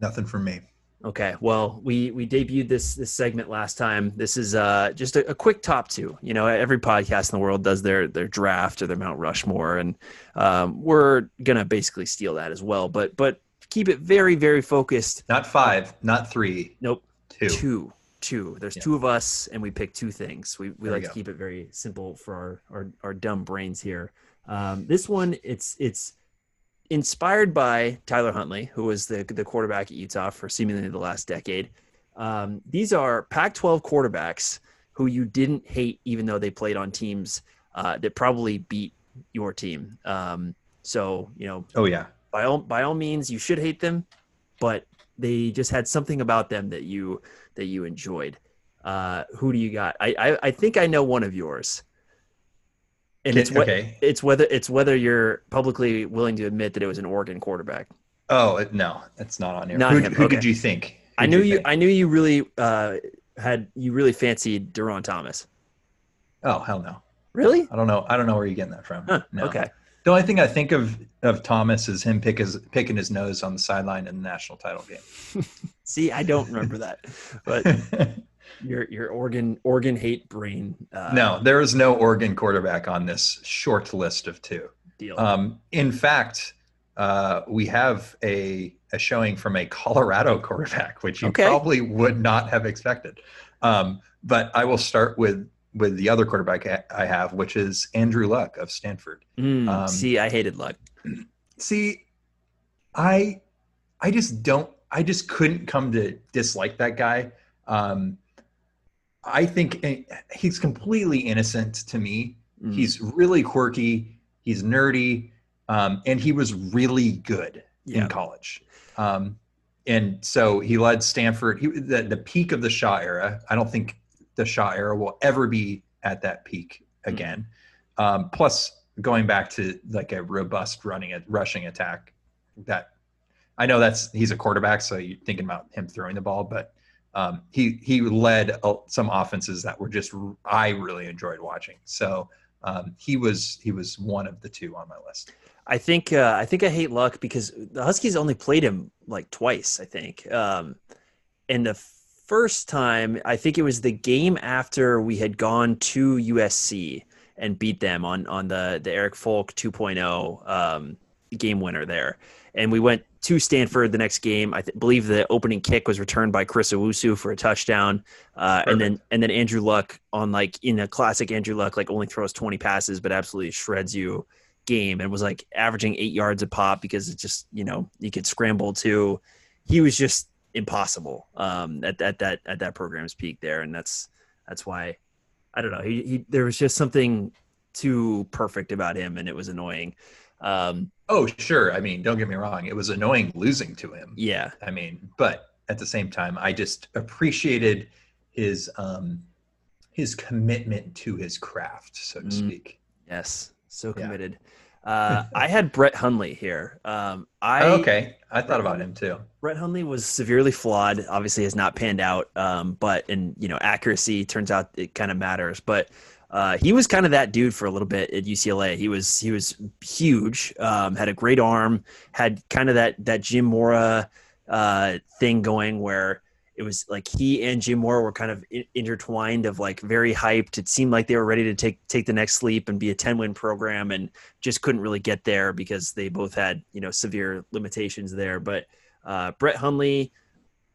Nothing from me. Okay, well, we we debuted this this segment last time. This is uh, just a, a, quick top two. You know, every podcast in the world does their their draft or their Mount Rushmore, and um, we're gonna basically steal that as well. But but keep it very very focused. Not five, not three. Nope, two. Two. Two. There's yeah. two of us, and we pick two things. We we there like to keep it very simple for our our, our dumb brains here. Um, this one, it's it's inspired by Tyler Huntley, who was the the quarterback at Utah for seemingly the last decade. Um, these are Pac-12 quarterbacks who you didn't hate, even though they played on teams uh, that probably beat your team. Um, so you know, oh yeah, by all by all means, you should hate them, but they just had something about them that you that you enjoyed. Uh, who do you got? I, I I think I know one of yours and it's what okay. it's whether it's whether you're publicly willing to admit that it was an Oregon quarterback. Oh no, it's not on here. Not who, who okay. did you think? Who I knew you. Think? I knew you really uh, had you really fancied Darron Thomas. Oh hell no! Really? I don't know. I don't know where you're getting that from. Huh, no. Okay. The only thing I think of of Thomas is him pick his, picking his nose on the sideline in the national title game. See, I don't remember that, but your your Oregon Oregon hate brain. Uh, no, there is no Oregon quarterback on this short list of two. Deal. Um, in fact, uh, we have a a showing from a Colorado quarterback, which you okay. probably would not have expected. Um, but I will start with with the other quarterback I have, which is Andrew Luck of Stanford. Mm, um, see, I hated Luck. See, I I just don't. I just couldn't come to dislike that guy. Um, I think eh, he's completely innocent to me. Mm. He's really quirky. He's nerdy, um, and he was really good yeah. in college. Um, and so he led Stanford. He, the, the peak of the Shaw era. I don't think the Shaw era will ever be at that peak mm. again. Mm. Um, plus, going back to like a robust running, rushing attack. That I know that's he's a quarterback, so you're thinking about him throwing the ball, but um, he he led some offenses that were just I really enjoyed watching. So um, he was he was one of the two on my list. I think uh, I think I hate Luck because the Huskies only played him like twice. I think, um, and the first time I think it was the game after we had gone to USC and beat them on on the the Erik Folk 2.0 um, game winner there, and we went to Stanford the next game. I th- believe the opening kick was returned by Chris Owusu for a touchdown, uh, and then and then Andrew Luck on like in a classic Andrew Luck like only throws twenty passes but absolutely shreds you game and was like averaging eight yards a pop because it's just you know you could scramble too. He was just impossible um, at, at that at that program's peak there, and that's that's why I don't know. He, he there was just something too perfect about him, and it was annoying. Um, oh, sure. I mean, don't get me wrong. It was annoying losing to him. Yeah. I mean, but at the same time, I just appreciated his um, his commitment to his craft, so to mm. speak. Yes, so committed. Yeah. Uh, I had Brett Hundley here. Um, I oh, okay. I thought about him too. Brett Hundley was severely flawed. Obviously, has not panned out. Um, but in you know accuracy, turns out it kind of matters. But uh, he was kind of that dude for a little bit at UCLA. He was he was huge, um, had a great arm, had kind of that that Jim Mora uh, thing going where it was like he and Jim Mora were kind of intertwined of like very hyped. It seemed like they were ready to take take the next leap and be a 10 win program and just couldn't really get there because they both had, you know, severe limitations there. But uh, Brett Hundley,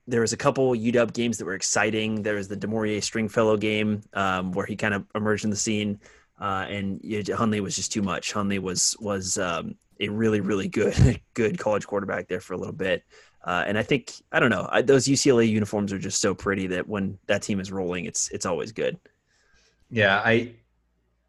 there was a couple UW games that were exciting. There was the Damore'ea Stringfellow game um, where he kind of emerged in the scene. Uh, and Hundley was just too much. Hundley was was um, a really really good good college quarterback there for a little bit. Uh, and I think I don't know I, those UCLA uniforms are just so pretty that when that team is rolling, it's it's always good. Yeah, I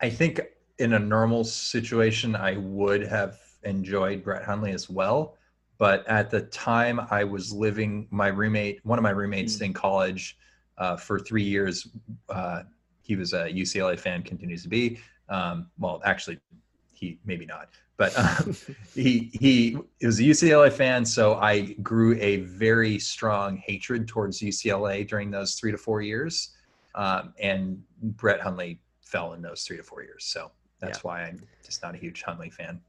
I think in a normal situation I would have enjoyed Brett Hundley as well, but at the time I was living my roommate, one of my roommates mm-hmm. in college uh, for three years. Uh, he was a UCLA fan, continues to be. Um, well, actually, he maybe not but um, he he was a UCLA fan, so I grew a very strong hatred towards UCLA during those three to four years, um, and Brett Hundley fell in those three to four years. So that's yeah. why I'm just not a huge Hundley fan.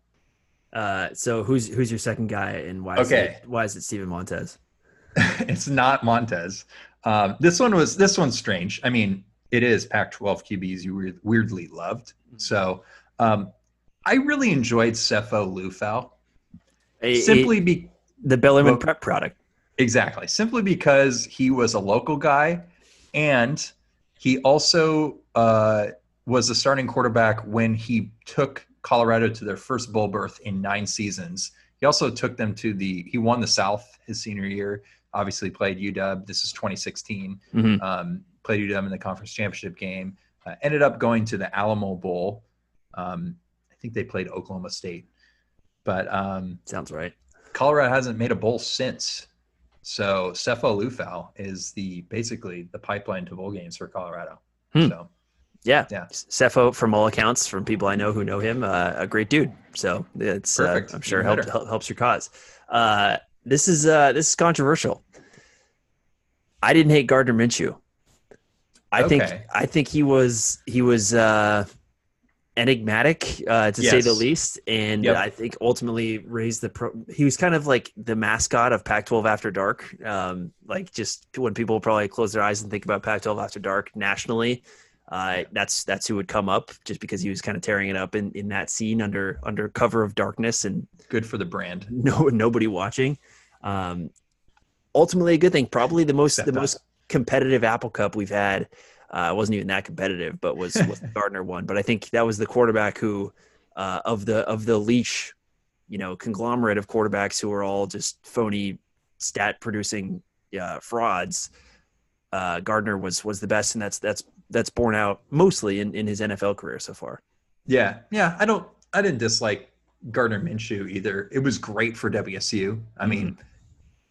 Uh, so who's who's your second guy, and why? Is okay, it, why is it Steven Montez? it's not Montez. Um, this one was this one's strange. I mean, it is Pac-12 QBs you weirdly loved. Mm-hmm. So um, I really enjoyed Sefo Liufau. A, simply be the Bellarmine well, prep product. Exactly. Simply because he was a local guy and he also uh, was the starting quarterback when he took Colorado to their first bowl berth in nine seasons. He also took them to the, he won the South his senior year, obviously played UW. This is 2016. Mm-hmm. Um, played UW in the conference championship game. Uh, ended up going to the Alamo Bowl. Um, think they played Oklahoma State. But um, sounds right. Colorado hasn't made a bowl since. So Sefo Liufau is the basically the pipeline to bowl games for Colorado. Hmm. So yeah, yeah. Sefo, from all accounts, from people I know who know him, uh, a great dude. So it's uh, I'm sure help, help, helps your cause. Uh, this is uh, this is controversial. I didn't hate Gardner Minshew. I okay. think I think he was he was uh, enigmatic uh, to yes. say the least and yep. i think ultimately raised the pro he was kind of like the mascot of pac 12 after dark um, like just when people probably close their eyes and think about pac 12 after dark nationally uh, that's that's who would come up just because he was kind of tearing it up in, in that scene under under cover of darkness and good for the brand no nobody watching um, ultimately a good thing probably the most Except the most competitive apple cup we've had uh, wasn't even that competitive, but was, was Gardner one. But I think that was the quarterback who, uh, of the of the Leach, you know, conglomerate of quarterbacks who are all just phony stat producing uh, frauds. Uh, Gardner was was the best, and that's that's that's borne out mostly in, in his NFL career so far. Yeah, yeah. I don't. I didn't dislike Gardner Minshew either. It was great for WSU. I mean, mm-hmm.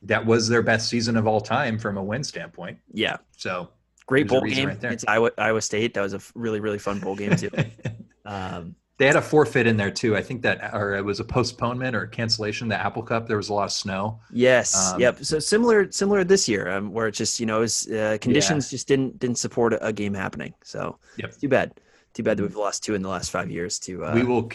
that was their best season of all time from a win standpoint. Yeah. So Great bowl game. Right it's Iowa, Iowa State. That was a really, really fun bowl game too. um, they had a forfeit in there too. I think that, or it was a postponement or cancellation. The Apple Cup, there was a lot of snow. Yes. Um, yep. So similar, similar this year, um, where it just you know was, uh, conditions yeah. just didn't didn't support a, game happening. So yep. too bad. Too bad that we've lost two in the last five years. To uh, we will.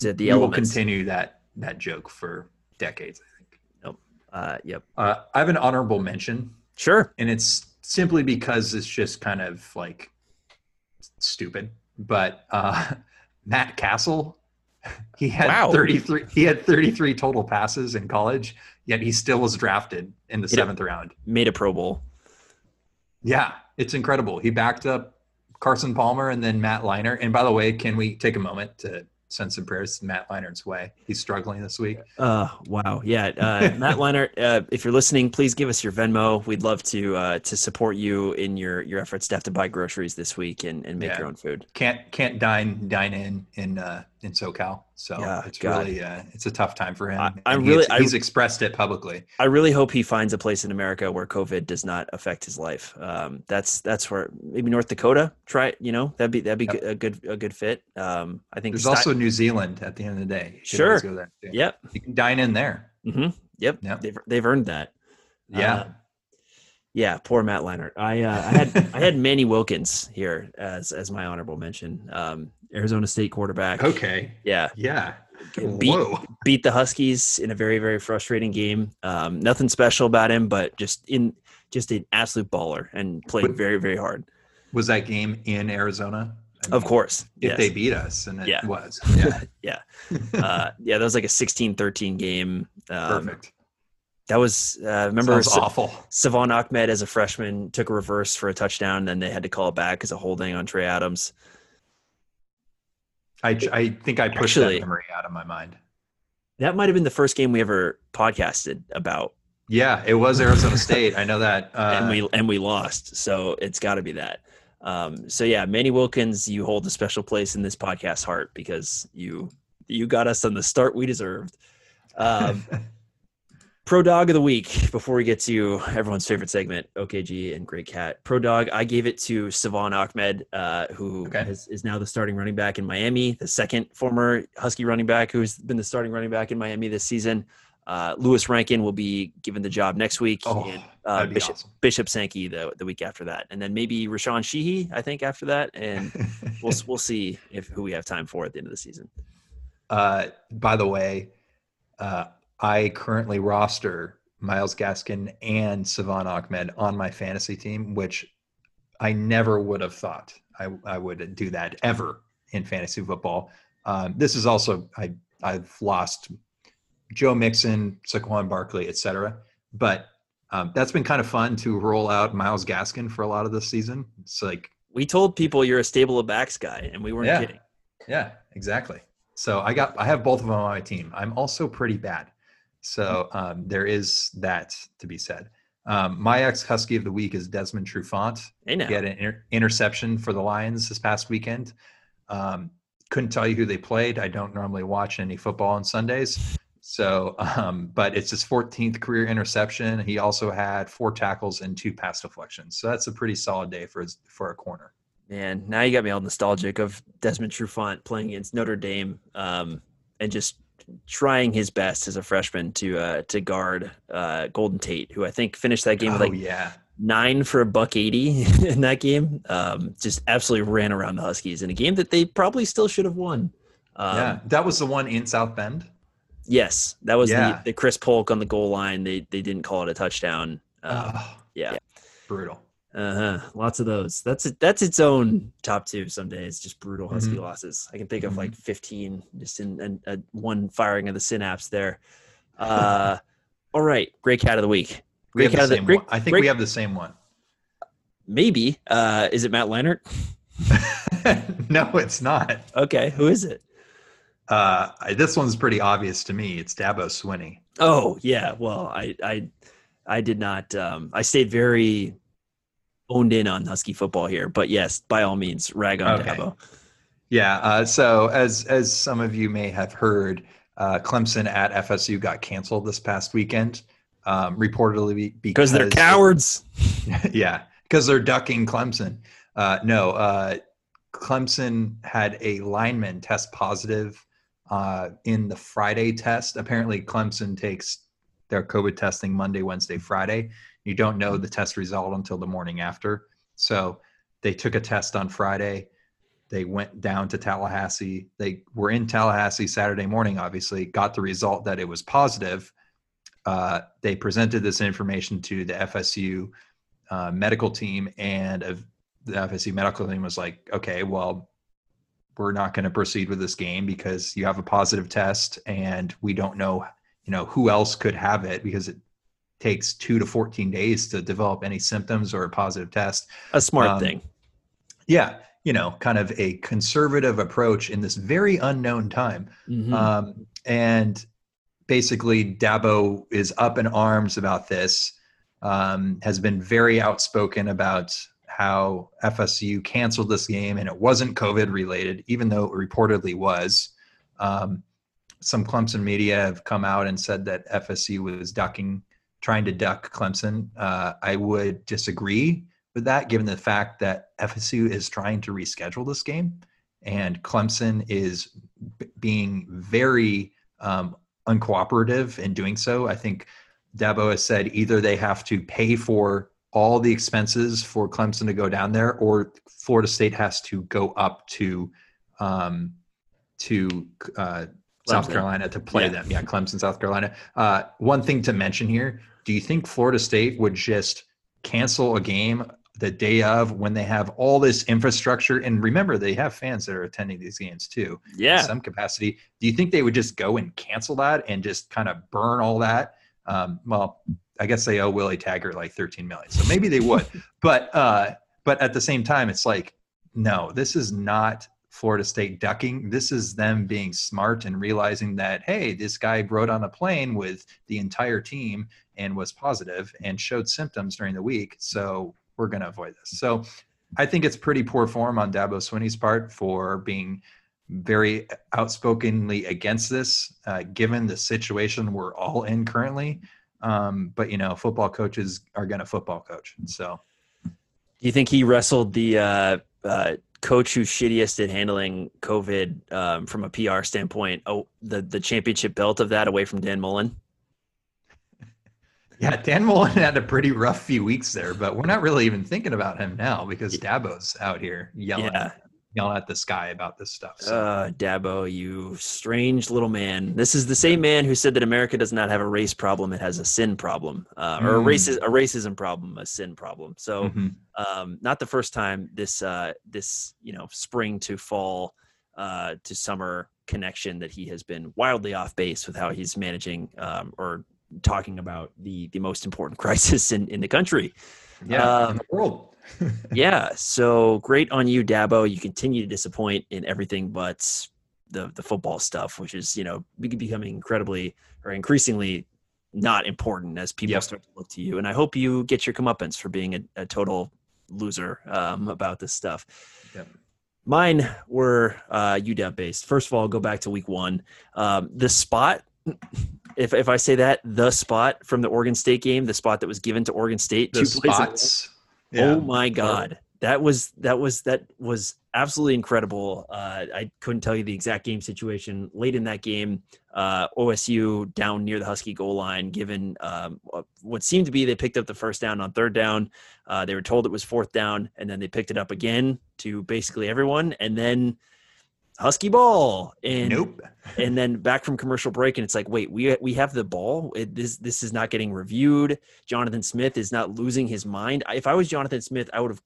To the we elements. will continue that that joke for decades. I think. Nope. Uh, yep. Uh, I have an honorable mention. Sure. And it's simply because it's just kind of like stupid. But uh, Matt Cassel, he had wow. 33 he had 33 total passes in college, yet he still was drafted in the seventh round. Made a Pro Bowl. Yeah, it's incredible. He backed up Carson Palmer and then Matt Leinart. And by the way, can we take a moment to send some prayers to Matt Leinart's way. He's struggling this week. Uh, wow. Yeah. Uh, Matt Leinart, uh, if you're listening, please give us your Venmo. We'd love to, uh, to support you in your, your efforts to have to buy groceries this week and, and make yeah. your own food. Can't, can't dine, dine in, in, uh, in SoCal. So yeah, it's God. really uh, it's a tough time for him. I, I really he's, he's, expressed it publicly. I really hope he finds a place in America where COVID does not affect his life. Um, that's that's where maybe North Dakota. Try it, you know that'd be that'd be yep. a good a good fit. Um, I think there's also New Zealand at the end of the day. Sure. Go there yep. You can dine in there. Mm-hmm. Yep. yep. They've they've earned that. Yeah. Uh, yeah, poor Matt Leinart. I uh, I had I had Manny Wilkins here as as my honorable mention. Um, Arizona State quarterback. Okay. Yeah. Yeah. Beat, Whoa. beat the Huskies in a very very frustrating game. Um, nothing special about him, but just in just an absolute baller and played very very hard. Was that game in Arizona? I mean, of course. If yes. they beat us, and it yeah. was. Yeah. yeah. Uh, yeah, that was like a 16-13 game. Um, Perfect. That was uh, remember Sounds awful. Salvon Ahmed as a freshman took a reverse for a touchdown, and then they had to call it back as a holding on Trey Adams. I I think I pushed Actually, that memory out of my mind. That might have been the first game we ever podcasted about. Yeah, it was Arizona State. I know that, uh, and we and we lost, so it's got to be that. Um, so yeah, Manny Wilkins, you hold a special place in this podcast heart because you you got us on the start we deserved. Um, Pro dog of the week before we get to everyone's favorite segment, OKG and Great Cat. Pro dog, I gave it to Salvon Ahmed, uh, who okay. is, is, now the starting running back in Miami, the second former Husky running back who's been the starting running back in Miami this season. Uh, Louis Rankin will be given the job next week, oh, and uh, Bishop, awesome. Bishop Sankey the, the week after that, and then maybe Rashaan Shehee, I think, after that, and we'll we'll see if who we have time for at the end of the season. Uh, by the way, uh, I currently roster Myles Gaskin and Salvon Ahmed on my fantasy team, which I never would have thought I, I would do that ever in fantasy football. Um, this is also I I've lost Joe Mixon, Saquon Barkley, etc. But um, that's been kind of fun to roll out Myles Gaskin for a lot of this season. It's like we told people you're a stable of backs guy, and we weren't yeah, kidding. Yeah, exactly. So I got I have both of them on my team. I'm also pretty bad. So um, there is that to be said. Um, my ex Husky of the week is Desmond Trufant. Hey. He had an inter- interception for the Lions this past weekend. Um, couldn't tell you who they played. I don't normally watch any football on Sundays. So, um, but it's his 14th career interception. He also had four tackles and two pass deflections. So that's a pretty solid day for his, for a corner. Man, now you got me all nostalgic of Desmond Trufant playing against Notre Dame um, and just trying his best as a freshman to uh, to guard uh, Golden Tate, who I think finished that game oh, with like yeah. nine for a buck eighty in that game. Um, just absolutely ran around the Huskies in a game that they probably still should have won. Um, yeah, that was the one in South Bend. Yes, that was yeah. the, the Chris Polk on the goal line. They they didn't call it a touchdown. Um, oh, yeah, brutal. Uh huh. Lots of those. That's it. That's its own top two. Some days, just brutal Husky mm-hmm. losses. I can think of mm-hmm. like fifteen just in, in, in one firing of the synapse there. Uh, all right, great cat of the week. Great cat of the great, I think great, we have the same one. Maybe. Uh, is it Matt Leinart? no, it's not. Okay, who is it? Uh, this one's pretty obvious to me. It's Dabo Swinney. Oh yeah. Well, I I I did not. Um, I stayed very owned in on Husky football here, but yes, by all means, rag on okay. Dabo. Yeah. Uh, so as as some of you may have heard, uh, Clemson at FSU got canceled this past weekend, um, reportedly because, they're cowards. yeah, because they're ducking Clemson. Uh, no, uh, Clemson had a lineman test positive uh, in the Friday test. Apparently, Clemson takes their COVID testing Monday, Wednesday, Friday. You don't know the test result until the morning after. So they took a test on Friday. They went down to Tallahassee. They were in Tallahassee Saturday morning, obviously, got the result that it was positive. Uh, they presented this information to the FSU uh, medical team, and the FSU medical team was like, okay, well, we're not going to proceed with this game because you have a positive test and we don't know you know who else could have it because it takes two to 14 days to develop any symptoms or a positive test. A smart um, thing. Yeah. You know, kind of a conservative approach in this very unknown time. Mm-hmm. Um, and basically, Dabo is up in arms about this, um, has been very outspoken about how FSU canceled this game and it wasn't COVID related, even though it reportedly was. Um, some Clemson media have come out and said that FSU was ducking trying to duck Clemson. Uh, I would disagree with that, given the fact that FSU is trying to reschedule this game, and Clemson is b- being very um, uncooperative in doing so. I think Dabo has said either they have to pay for all the expenses for Clemson to go down there, or Florida State has to go up to um, to uh, South Carolina to play yeah. them. Yeah, Clemson, South Carolina. Uh, one thing to mention here: Do you think Florida State would just cancel a game the day of when they have all this infrastructure and remember they have fans that are attending these games too yeah some capacity do you think they would just go and cancel that and just kind of burn all that um, well i guess they owe willie taggart like 13 million so maybe they would but uh but at the same time it's like no this is not florida state ducking this is them being smart and realizing that hey this guy rode on a plane with the entire team and was positive and showed symptoms during the week so we're going to avoid this. So I think it's pretty poor form on Dabo Swinney's part for being very outspokenly against this, uh, given the situation we're all in currently. Um, but you know, football coaches are going to football coach. So, do you think he wrestled the uh, uh, coach who's shittiest at handling COVID um, from a PR standpoint? Oh, the the championship belt of that away from Dan Mullen. Yeah, Dan Mullen had a pretty rough few weeks there, but we're not really even thinking about him now because Dabo's out here yelling, yeah. Yelling at the sky about this stuff. So. Uh, Dabo, you strange little man. This is the same man who said that America does not have a race problem; it has a sin problem, uh, or mm. a racism a racism problem, a sin problem. So, mm-hmm. um, not the first time this uh, this you know spring to fall uh, to summer connection that he has been wildly off base with how he's managing um, or talking about the the most important crisis in in the country. Yeah, um, in the world. Yeah, so great on you, Dabo. You continue to disappoint in everything but the the football stuff, which is you know becoming incredibly or increasingly not important as people yep. start to look to you. And I hope you get your comeuppance for being a, a total loser um, about this stuff. Yep. Mine were uh, UW based. First of all, I'll go back to week one. Um, the spot if if I say that, the spot from the Oregon State game, the spot that was given to Oregon State, the two spots. Yeah. Oh my God, that was that was that was absolutely incredible. Uh, I couldn't tell you the exact game situation. Late in that game, uh, OSU down near the Husky goal line, given um, what seemed to be they picked up the first down on third down. Uh, they were told it was fourth down, and then they picked it up again to basically everyone, and then husky ball and nope. and then back from commercial break and it's like wait we we have the ball? It, this this is not getting reviewed. Jonathan smith is not losing his mind. If i was jonathan smith i would have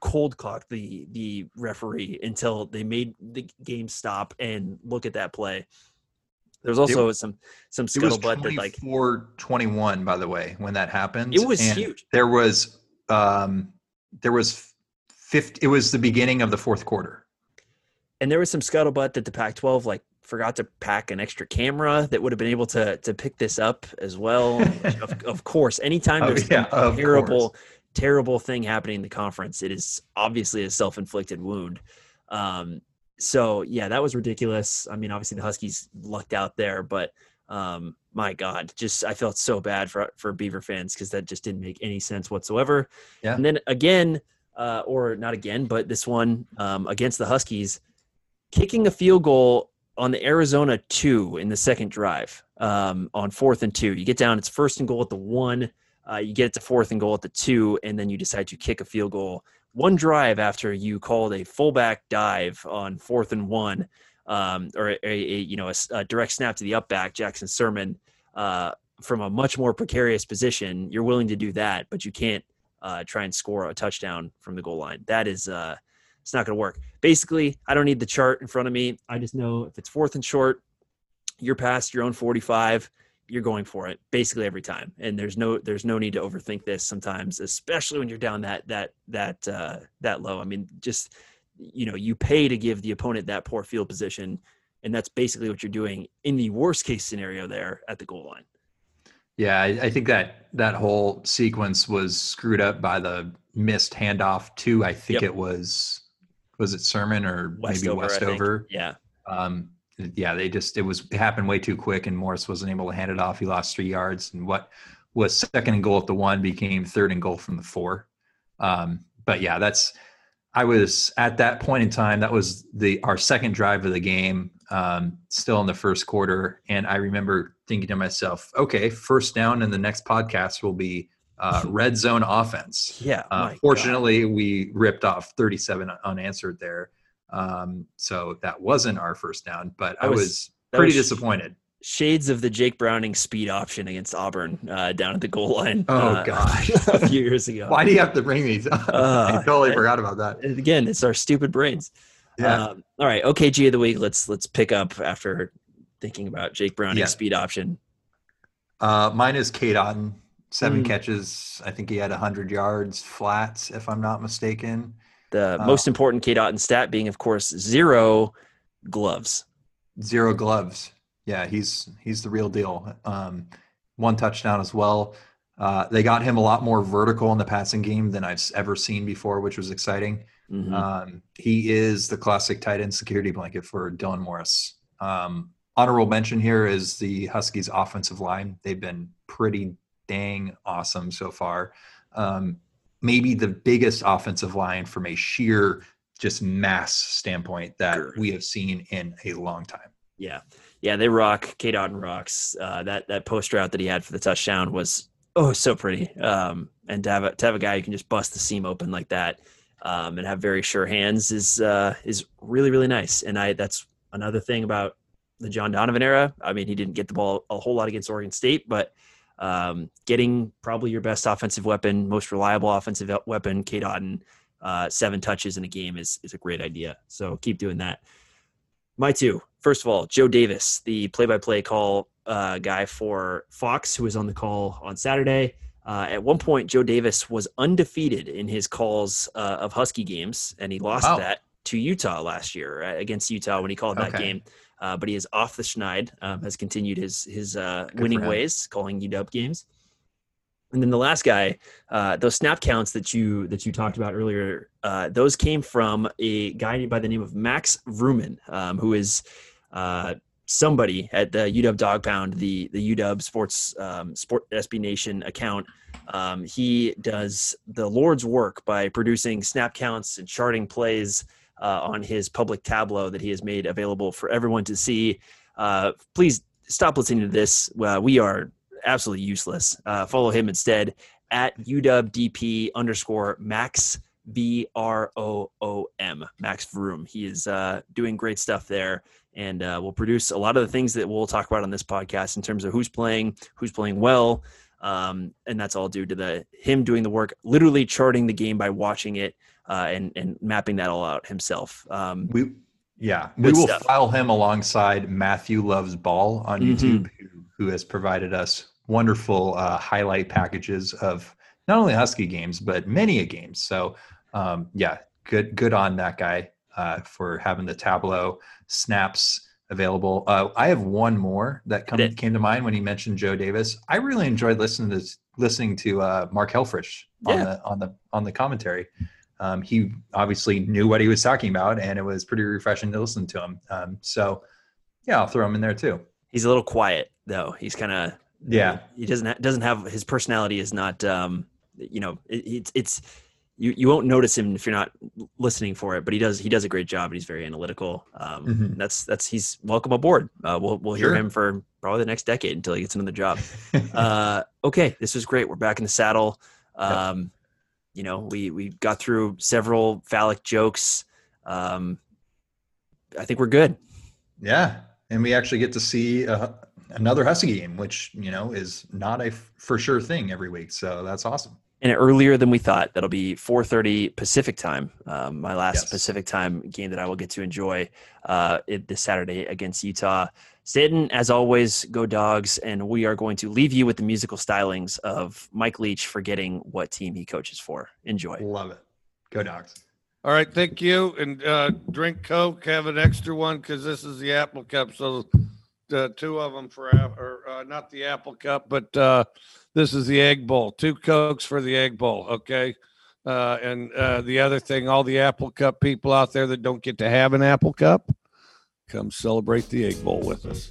cold clocked the the referee until they made the game stop and look at that play. There's also it, some some scuttlebutt that like 421 by the way when that happened it was huge. there was um there was 50 it was the beginning of the fourth quarter and there was some scuttlebutt that the Pac-12 like forgot to pack an extra camera that would have been able to to pick this up as well. of, of, course, anytime oh, there's yeah, a terrible, course. terrible thing happening in the conference, it is obviously a self-inflicted wound. Um, so yeah, that was ridiculous. I mean, obviously the Huskies lucked out there, but um, my God, just I felt so bad for for Beaver fans because that just didn't make any sense whatsoever. Yeah. And then again, uh, or not again, but this one um, against the Huskies kicking a field goal on the Arizona two in the second drive um, on fourth and two. You get down, it's first and goal at the one. Uh, you get it to fourth and goal at the two, and then you decide to kick a field goal one drive after you called a fullback dive on fourth and one, um, or a, a, you know a, a, direct snap to the upback Jackson Sirmon uh, from a much more precarious position. You're willing to do that, but you can't uh, try and score a touchdown from the goal line. That is uh, it's not going to work. Basically, I don't need the chart in front of me. I just know if it's fourth and short, you're past your own 45, you're going for it basically every time. And there's no there's no need to overthink this sometimes, especially when you're down that that that uh, that low. I mean, just you know, you pay to give the opponent that poor field position, and that's basically what you're doing in the worst case scenario there at the goal line. Yeah, I, I think that that whole sequence was screwed up by the missed handoff to I think yep. it was was it Sirmon or Westover, maybe Westover? Yeah. Um, yeah, they just it was it happened way too quick, and Morris wasn't able to hand it off. He lost three yards, and what was second and goal at the one became third and goal from the four. Um, but yeah, that's I was at that point in time. That was the our second drive of the game, um, still in the first quarter, and I remember thinking to myself, okay, first down, and the next podcast will be uh, red zone offense. Yeah. Uh, fortunately, God. we ripped off 37 unanswered there. Um, so that wasn't our first down, but I was, was pretty was, disappointed. shades of the Jake Browning speed option against Auburn uh, down at the goal line. Oh uh, gosh, a few years ago. Why do you have to bring these up? Uh, I totally forgot about that. Again, it's our stupid brains. Yeah. Um, all right, OKG of the week. Let's let's pick up after thinking about Jake Browning's yeah. speed option. Uh, mine is Cade Otton. Seven mm. catches. I think he had hundred yards flats, if I'm not mistaken. The uh, most important Cade Otton stat being, of course, zero gloves. Zero gloves. Yeah, he's he's the real deal. Um, one touchdown as well. Uh, they got him a lot more vertical in the passing game than I've ever seen before, which was exciting. Mm-hmm. Um, he is the classic tight end security blanket for Dylan Morris. Um, honorable mention here is the Huskies offensive line. They've been pretty dang awesome so far. Um, maybe the biggest offensive line from a sheer just mass standpoint that we have seen in a long time. Yeah. Yeah, they rock. Cade Otton rocks. Uh, that that post route that he had for the touchdown was oh so pretty. Um, and to have a to have a guy who can just bust the seam open like that um, and have very sure hands is uh, is really really nice. And I that's another thing about the John Donovan era. I mean, he didn't get the ball a whole lot against Oregon State, but um, getting probably your best offensive weapon, most reliable offensive weapon, Cade Otton, uh, seven touches in a game is is a great idea. So keep doing that. My two. First of all, Joe Davis, the play-by-play call uh, guy for Fox, who was on the call on Saturday. Uh, at one point, Joe Davis was undefeated in his calls uh, of Husky games, and he lost wow. that to Utah last year uh, against Utah when he called that game. Uh, but he is off the schneid, um, has continued his his uh, winning ways, calling UW games. And then the last guy, uh, those snap counts that you that you talked about earlier, uh, those came from a guy by the name of Max Vrooman, um, who is uh, somebody at the UW Dog Pound, the the UW Sports um, Sport SB Nation account. Um, he does the Lord's work by producing snap counts and charting plays uh, on his public tableau that he has made available for everyone to see. Uh, please stop listening to this. Uh, we are absolutely useless. Uh, follow him instead at UWDP underscore Max B R O O M Max Vroom. He is uh, doing great stuff there, and uh, will produce a lot of the things that we'll talk about on this podcast in terms of who's playing, who's playing well, um, and that's all due to the him doing the work, literally charting the game by watching it uh, and and mapping that all out himself. Um, we yeah, we will stuff. file him alongside Matthew Loves Ball on mm-hmm. YouTube, who, who, has provided us wonderful uh, highlight packages of not only Husky games but many a games. So um, yeah, good good on that guy uh, for having the Tableau snaps available. Uh, I have one more that come, came to mind when he mentioned Joe Davis. I really enjoyed listening to listening to uh, Mark Helfrich on yeah. the on the on the commentary um, he obviously knew what he was talking about, and it was pretty refreshing to listen to him. Um, so, yeah, I'll throw him in there too. He's a little quiet though. He's kind of yeah. He doesn't ha- doesn't have his personality is not um, you know it, it's it's you you won't notice him if you're not listening for it, but he does he does a great job and he's very analytical. Um, mm-hmm. That's that's he's welcome aboard. Uh, we'll we'll hear sure. him for probably the next decade until he gets another job. uh, okay, this was great. We're back in the saddle. Um, you know, we we got through several phallic jokes. Um, I think we're good. Yeah, and we actually get to see a, another Husky game, which you know is not a f- for sure thing every week. So that's awesome. And earlier than we thought. That'll be 4:30 Pacific time. Um, my last yes. Pacific time game that I will get to enjoy uh, this Saturday against Utah. Stanton, as always, go dogs, and we are going to leave you with the musical stylings of Mike Leach forgetting what team he coaches for. Enjoy. Love it. Go dogs. All right, thank you. And uh, drink Coke. Have an extra one because this is the Apple Cup. So the two of them for or uh, not the Apple Cup, but uh, this is the Egg Bowl. Two Cokes for the Egg Bowl. Okay. Uh, and uh, the other thing, all the Apple Cup people out there that don't get to have an Apple Cup, come celebrate the Egg Bowl with us.